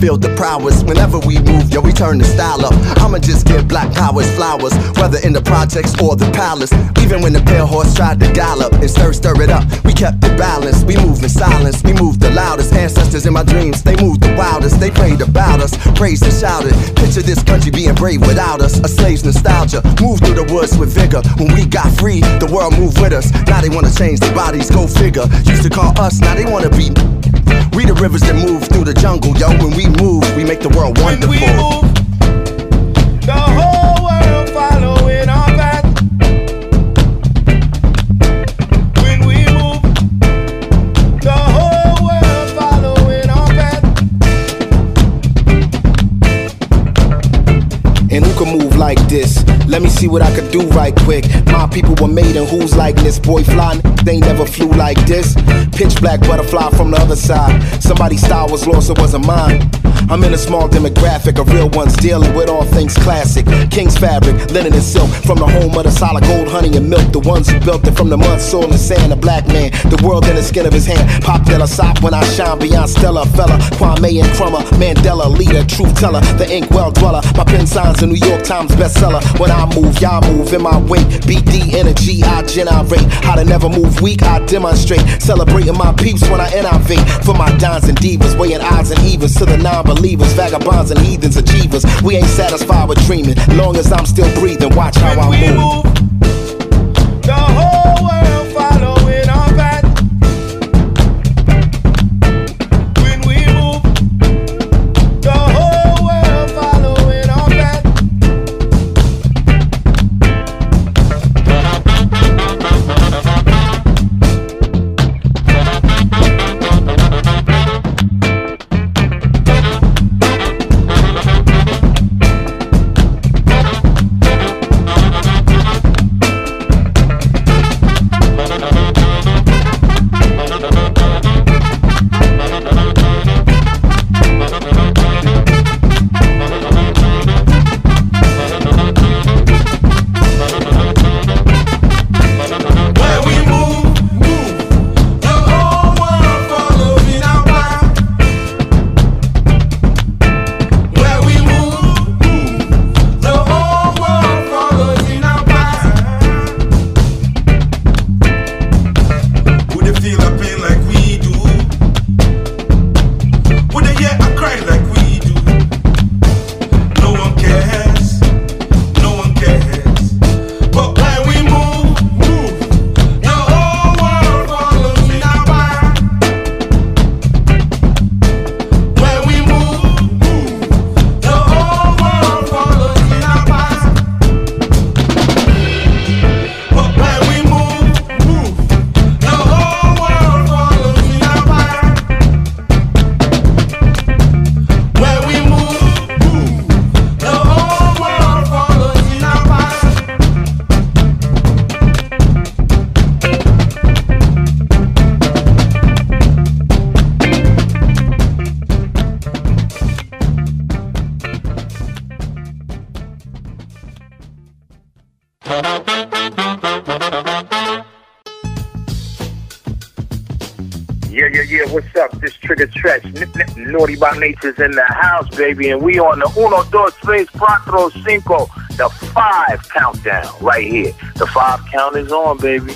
Feel the prowess. Whenever we move, yo, we turn the style up. I'ma just give black powers flowers, whether in the projects or the palace. Even when the pale horse tried to gallop and stir, stir it up, we kept it balanced. We moved in silence, we moved the loudest. Ancestors in my dreams, they moved the wildest. They prayed about us, praised and shouted. Picture this country being brave without us. A slave's nostalgia. Moved through the woods with vigor. When we got free, the world moved with us. Now they wanna change their bodies, go figure. Used to call us, now they wanna be. We the rivers that move through the jungle, yo. When we move, we make the world wonderful. When we move, The whole world following our path. When we move, the whole world following our path. And who can move like this? Let me see what I could do right quick. My people were made in whose likeness? Boy, fly, they never flew like this. Pitch black butterfly from the other side. Somebody's style was lost, it wasn't mine. I'm in a small demographic of real ones dealing with all things classic. King's fabric, linen and silk. From the home of the solid gold, honey and milk. The ones who built it from the mud, soil, and sand. A black man, the world in the skin of his hand. Pop Della Sop when I shine beyond Stella. Fella, Kwame Nkrumah. Mandela, leader, truth teller. The ink well dweller. My pen signs a New York Times bestseller. When I move, y'all move in my wake. BD energy, I generate. How to never move weak, I demonstrate. Celebrating my peeps when I innovate. For my dons and divas, weighing odds and evens to the non-believers, vagabonds and heathens, achievers. We ain't satisfied with dreaming. Long as I'm still breathing, watch how I move. move. The whole world Naughty by Nature's in the house, baby. And we on the uno, dos, tres, cuatro, cinco, the five countdown right here. The five count is on, baby.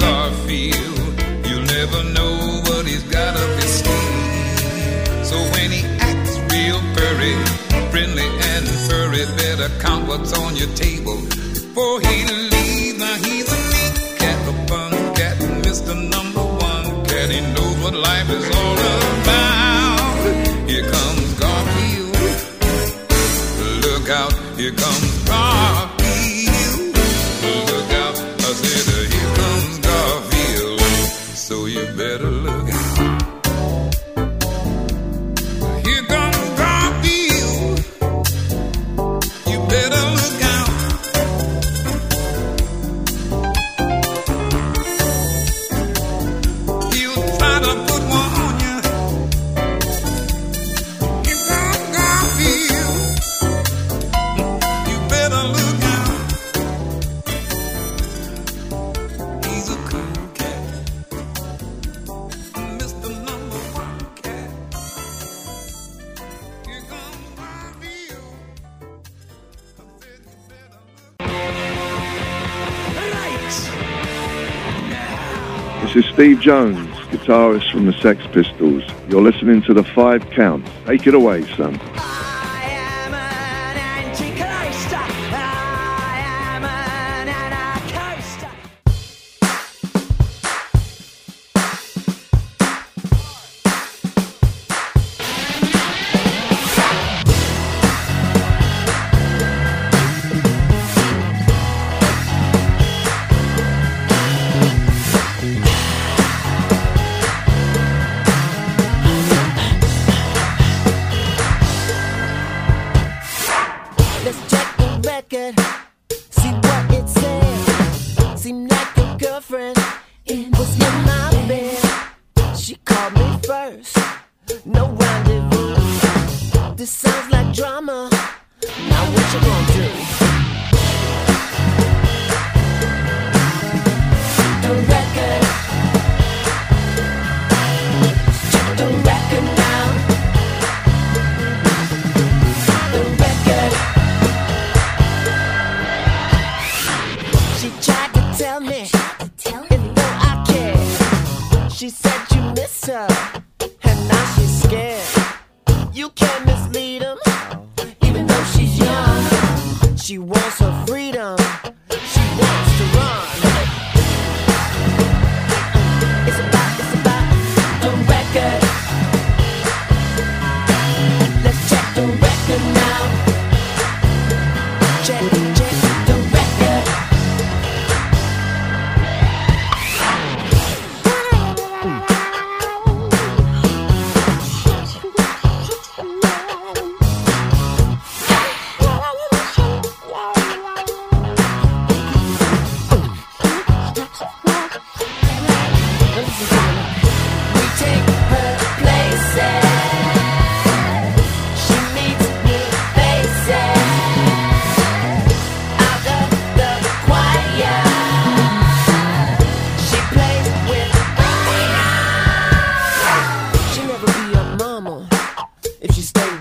Garfield. You'll never know what he's got up his sleeve. So when he acts real furry, friendly and furry, better count what's on your table. For he's a cat, a fun cat, Mr. Number One Cat. He knows what life is all about. Here comes Garfield. Look out, here comes Jones, guitarist from the Sex Pistols. You're listening to The Five Counts. Take it away, son.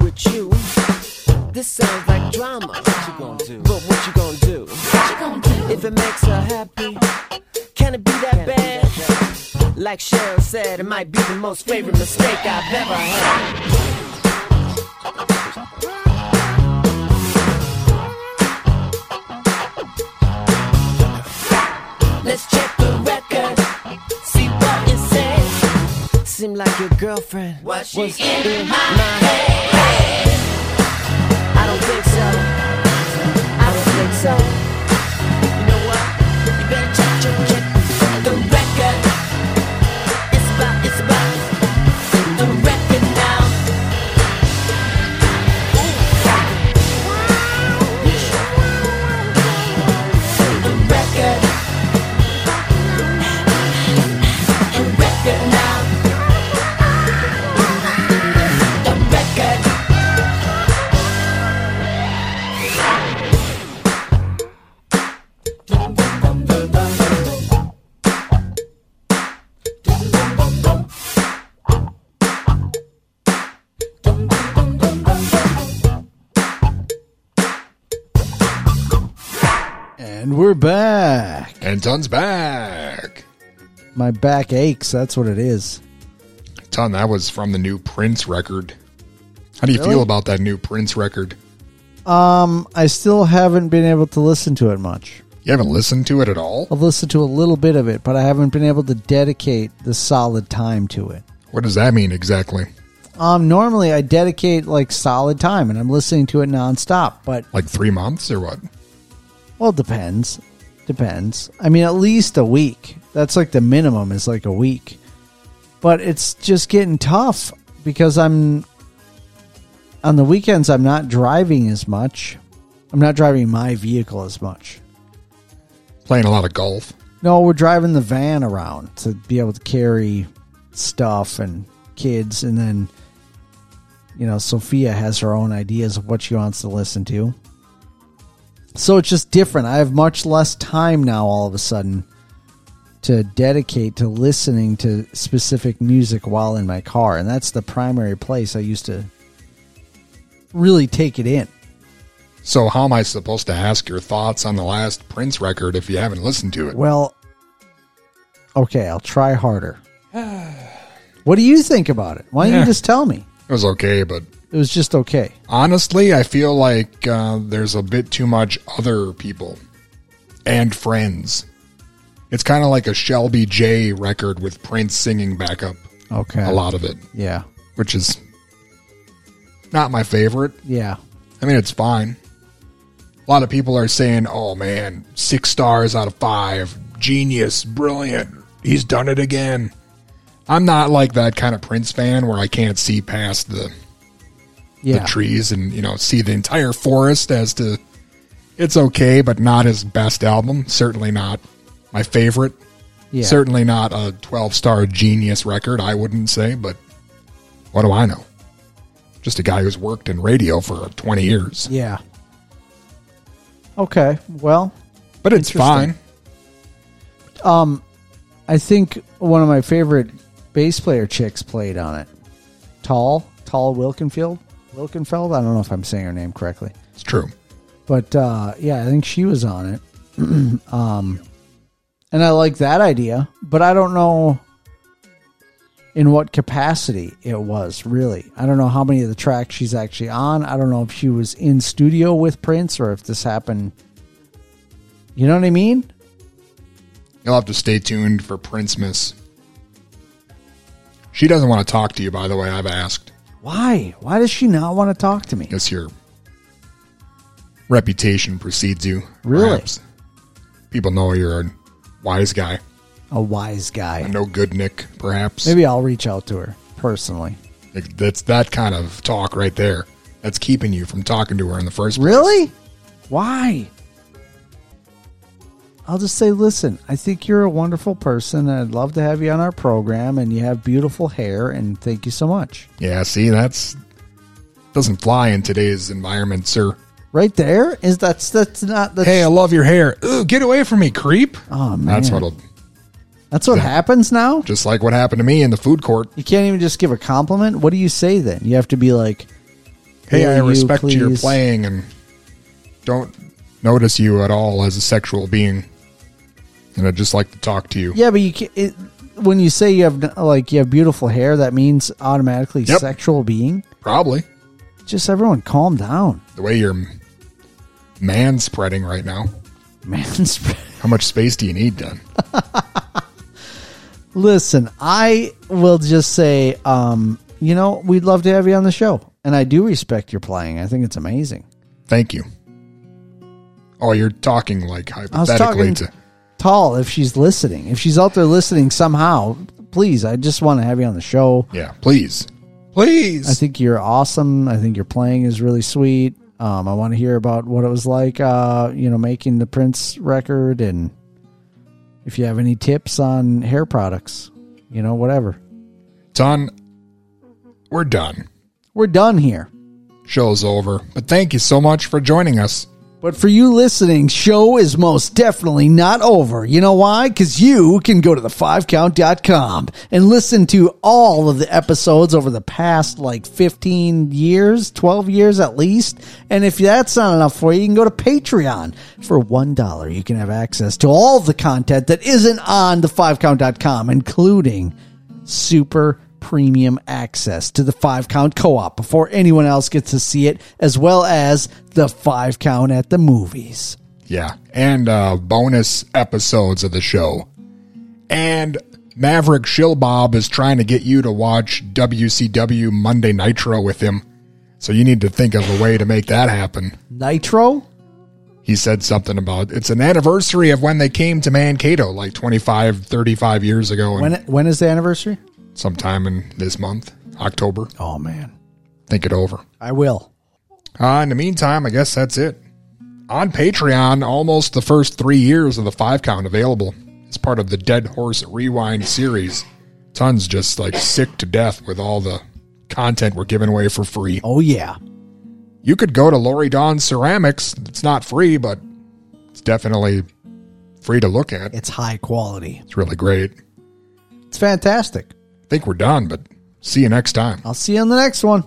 with you. This sounds like drama. What you gonna do? But what you gonna do? What you gonna do? If it makes her happy, can it be that bad? Like Cheryl said, it might be the most favorite mistake I've ever had. Let's check Seem like your girlfriend was in, my head. I don't think so. I don't think so. We're back. Anton's back. My back aches. That's what it is. Ton, that was from the new Prince record. How do you Really? feel about that new Prince record? Um, I still haven't been able to listen to it much. You haven't listened to it at all? I've listened to a little bit of it, but I haven't been able to dedicate the solid time to it. What does that mean exactly? Um, normally I dedicate like solid time, and I'm listening to it nonstop. But Like three months or what? Well, it depends. Depends. I mean, at least a week. That's like the minimum is like a week. But it's just getting tough because I'm on the weekends. I'm not driving as much. I'm not driving my vehicle as much. Playing a lot of golf. No, we're driving the van around to be able to carry stuff and kids, and then you know Sophia has her own ideas of what she wants to listen to. So it's just different. I have much less time now. All of a sudden, to dedicate to listening to specific music while in my car, and that's the primary place I used to really take it in. So how am I supposed to ask your thoughts on the last Prince record if you haven't listened to it? Well, okay, I'll try harder. *sighs* What do you think about it? Why don't Yeah. you just tell me? It was okay, but It was just okay. honestly, I feel like uh, there's a bit too much other people and friends. It's kind of like a Shelby J record with Prince singing backup. Okay. A lot of it. Yeah. Which is not my favorite. Yeah. I mean, it's fine. A lot of people are saying, oh man, six stars out of five. Genius. Brilliant. He's done it again. I'm not like that kind of Prince fan where I can't see past the Yeah. the trees and you know see the entire forest as to it's okay, but not his best album. Certainly not my favorite. Yeah. Certainly not a 12 star genius record. I wouldn't say, but what do I know? Just a guy who's worked in radio for 20 years. Yeah. Okay. Well, But it's fine. um, I think one of my favorite bass player chicks played on it. Tal, Tal Wilkenfield, Wilkenfeld. I don't know if I'm saying her name correctly. It's true. But uh, yeah, I think she was on it. *clears throat* um, and I like that idea, but I don't know in what capacity it was really. I don't know how many of the tracks she's actually on. I don't know if she was in studio with Prince or if this happened. You know what I mean? You'll have to stay tuned for Prince Miss. She doesn't want to talk to you, by the way. I've asked. Why? Why does she not want to talk to me? Because your reputation precedes you. Really? perhaps. People know you're a wise guy. A wise guy. A no good Nick, perhaps. Maybe I'll reach out to her personally. Like, That's that kind of talk right there. That's keeping you from talking to her in the first place. Really? Why? I'll just say, listen, I think you're a wonderful person, and I'd love to have you on our program, and you have beautiful hair, and thank you so much. Yeah, see, that's doesn't fly in today's environment, sir. Right there is that's that's not that's, Hey, I love your hair. Ooh, get away from me, creep. Oh man, That's what'll that's what happens now. just like what happened to me in the food court. You can't even just give a compliment. What do you say then? You have to be like, Hey, I you, respect your playing and don't notice you at all as a sexual being, and I'd just like to talk to you. Yeah, but you can, it, when you say you have like you have beautiful hair, that means automatically Yep. sexual being. Probably Just everyone, calm down. the way you're man spreading right now. *laughs* Man spread. How much space do you need, then? *laughs* Listen, I will just say, um, you know, we'd love to have you on the show, and I do respect your playing. I think it's amazing. Thank you. Oh, you're talking like I was hypothetically talking to. Tall. If she's listening, if she's out there listening somehow, please, I just want to have you on the show. Yeah, please, please. I think you're awesome. I think your playing is really sweet. Um, I want to hear about what it was like, uh, you know, making the Prince record, and if you have any tips on hair products, you know, whatever. Done. We're done. We're done here. Show's over. But thank you so much for joining us. But for you listening, show is most definitely not over. You know why? Because you can go to the5count.com and listen to all of the episodes over the past like 15 years, 12 years at least. And if that's not enough for you, you can go to Patreon. For $1, you can have access to all the content that isn't on the5count.com, including super premium access to the five count co-op before anyone else gets to see it as well as the five count at the movies Yeah. And uh, bonus episodes of the show. And Maverick Shilbob is trying to get you to watch WCW Monday Nitro with him. So you need to think of a way to make that happen. nitro He said something about it's an anniversary of when they came to Mankato like 25, 35 years ago. And when when is the anniversary sometime in this month, October. Oh, man. Think it over. i will Uh, in the meantime, I guess that's it. On Patreon, almost the first three years of the five count available. It's part of the Dead Horse Rewind series. Tons just like sick to death with all the content we're giving away for free. Oh, yeah. You could go to Lori Dawn Ceramics. It's not free, but it's definitely free to look at. It's high quality. It's really great. It's fantastic. Think we're done, but see you next time. I'll see you on the next one.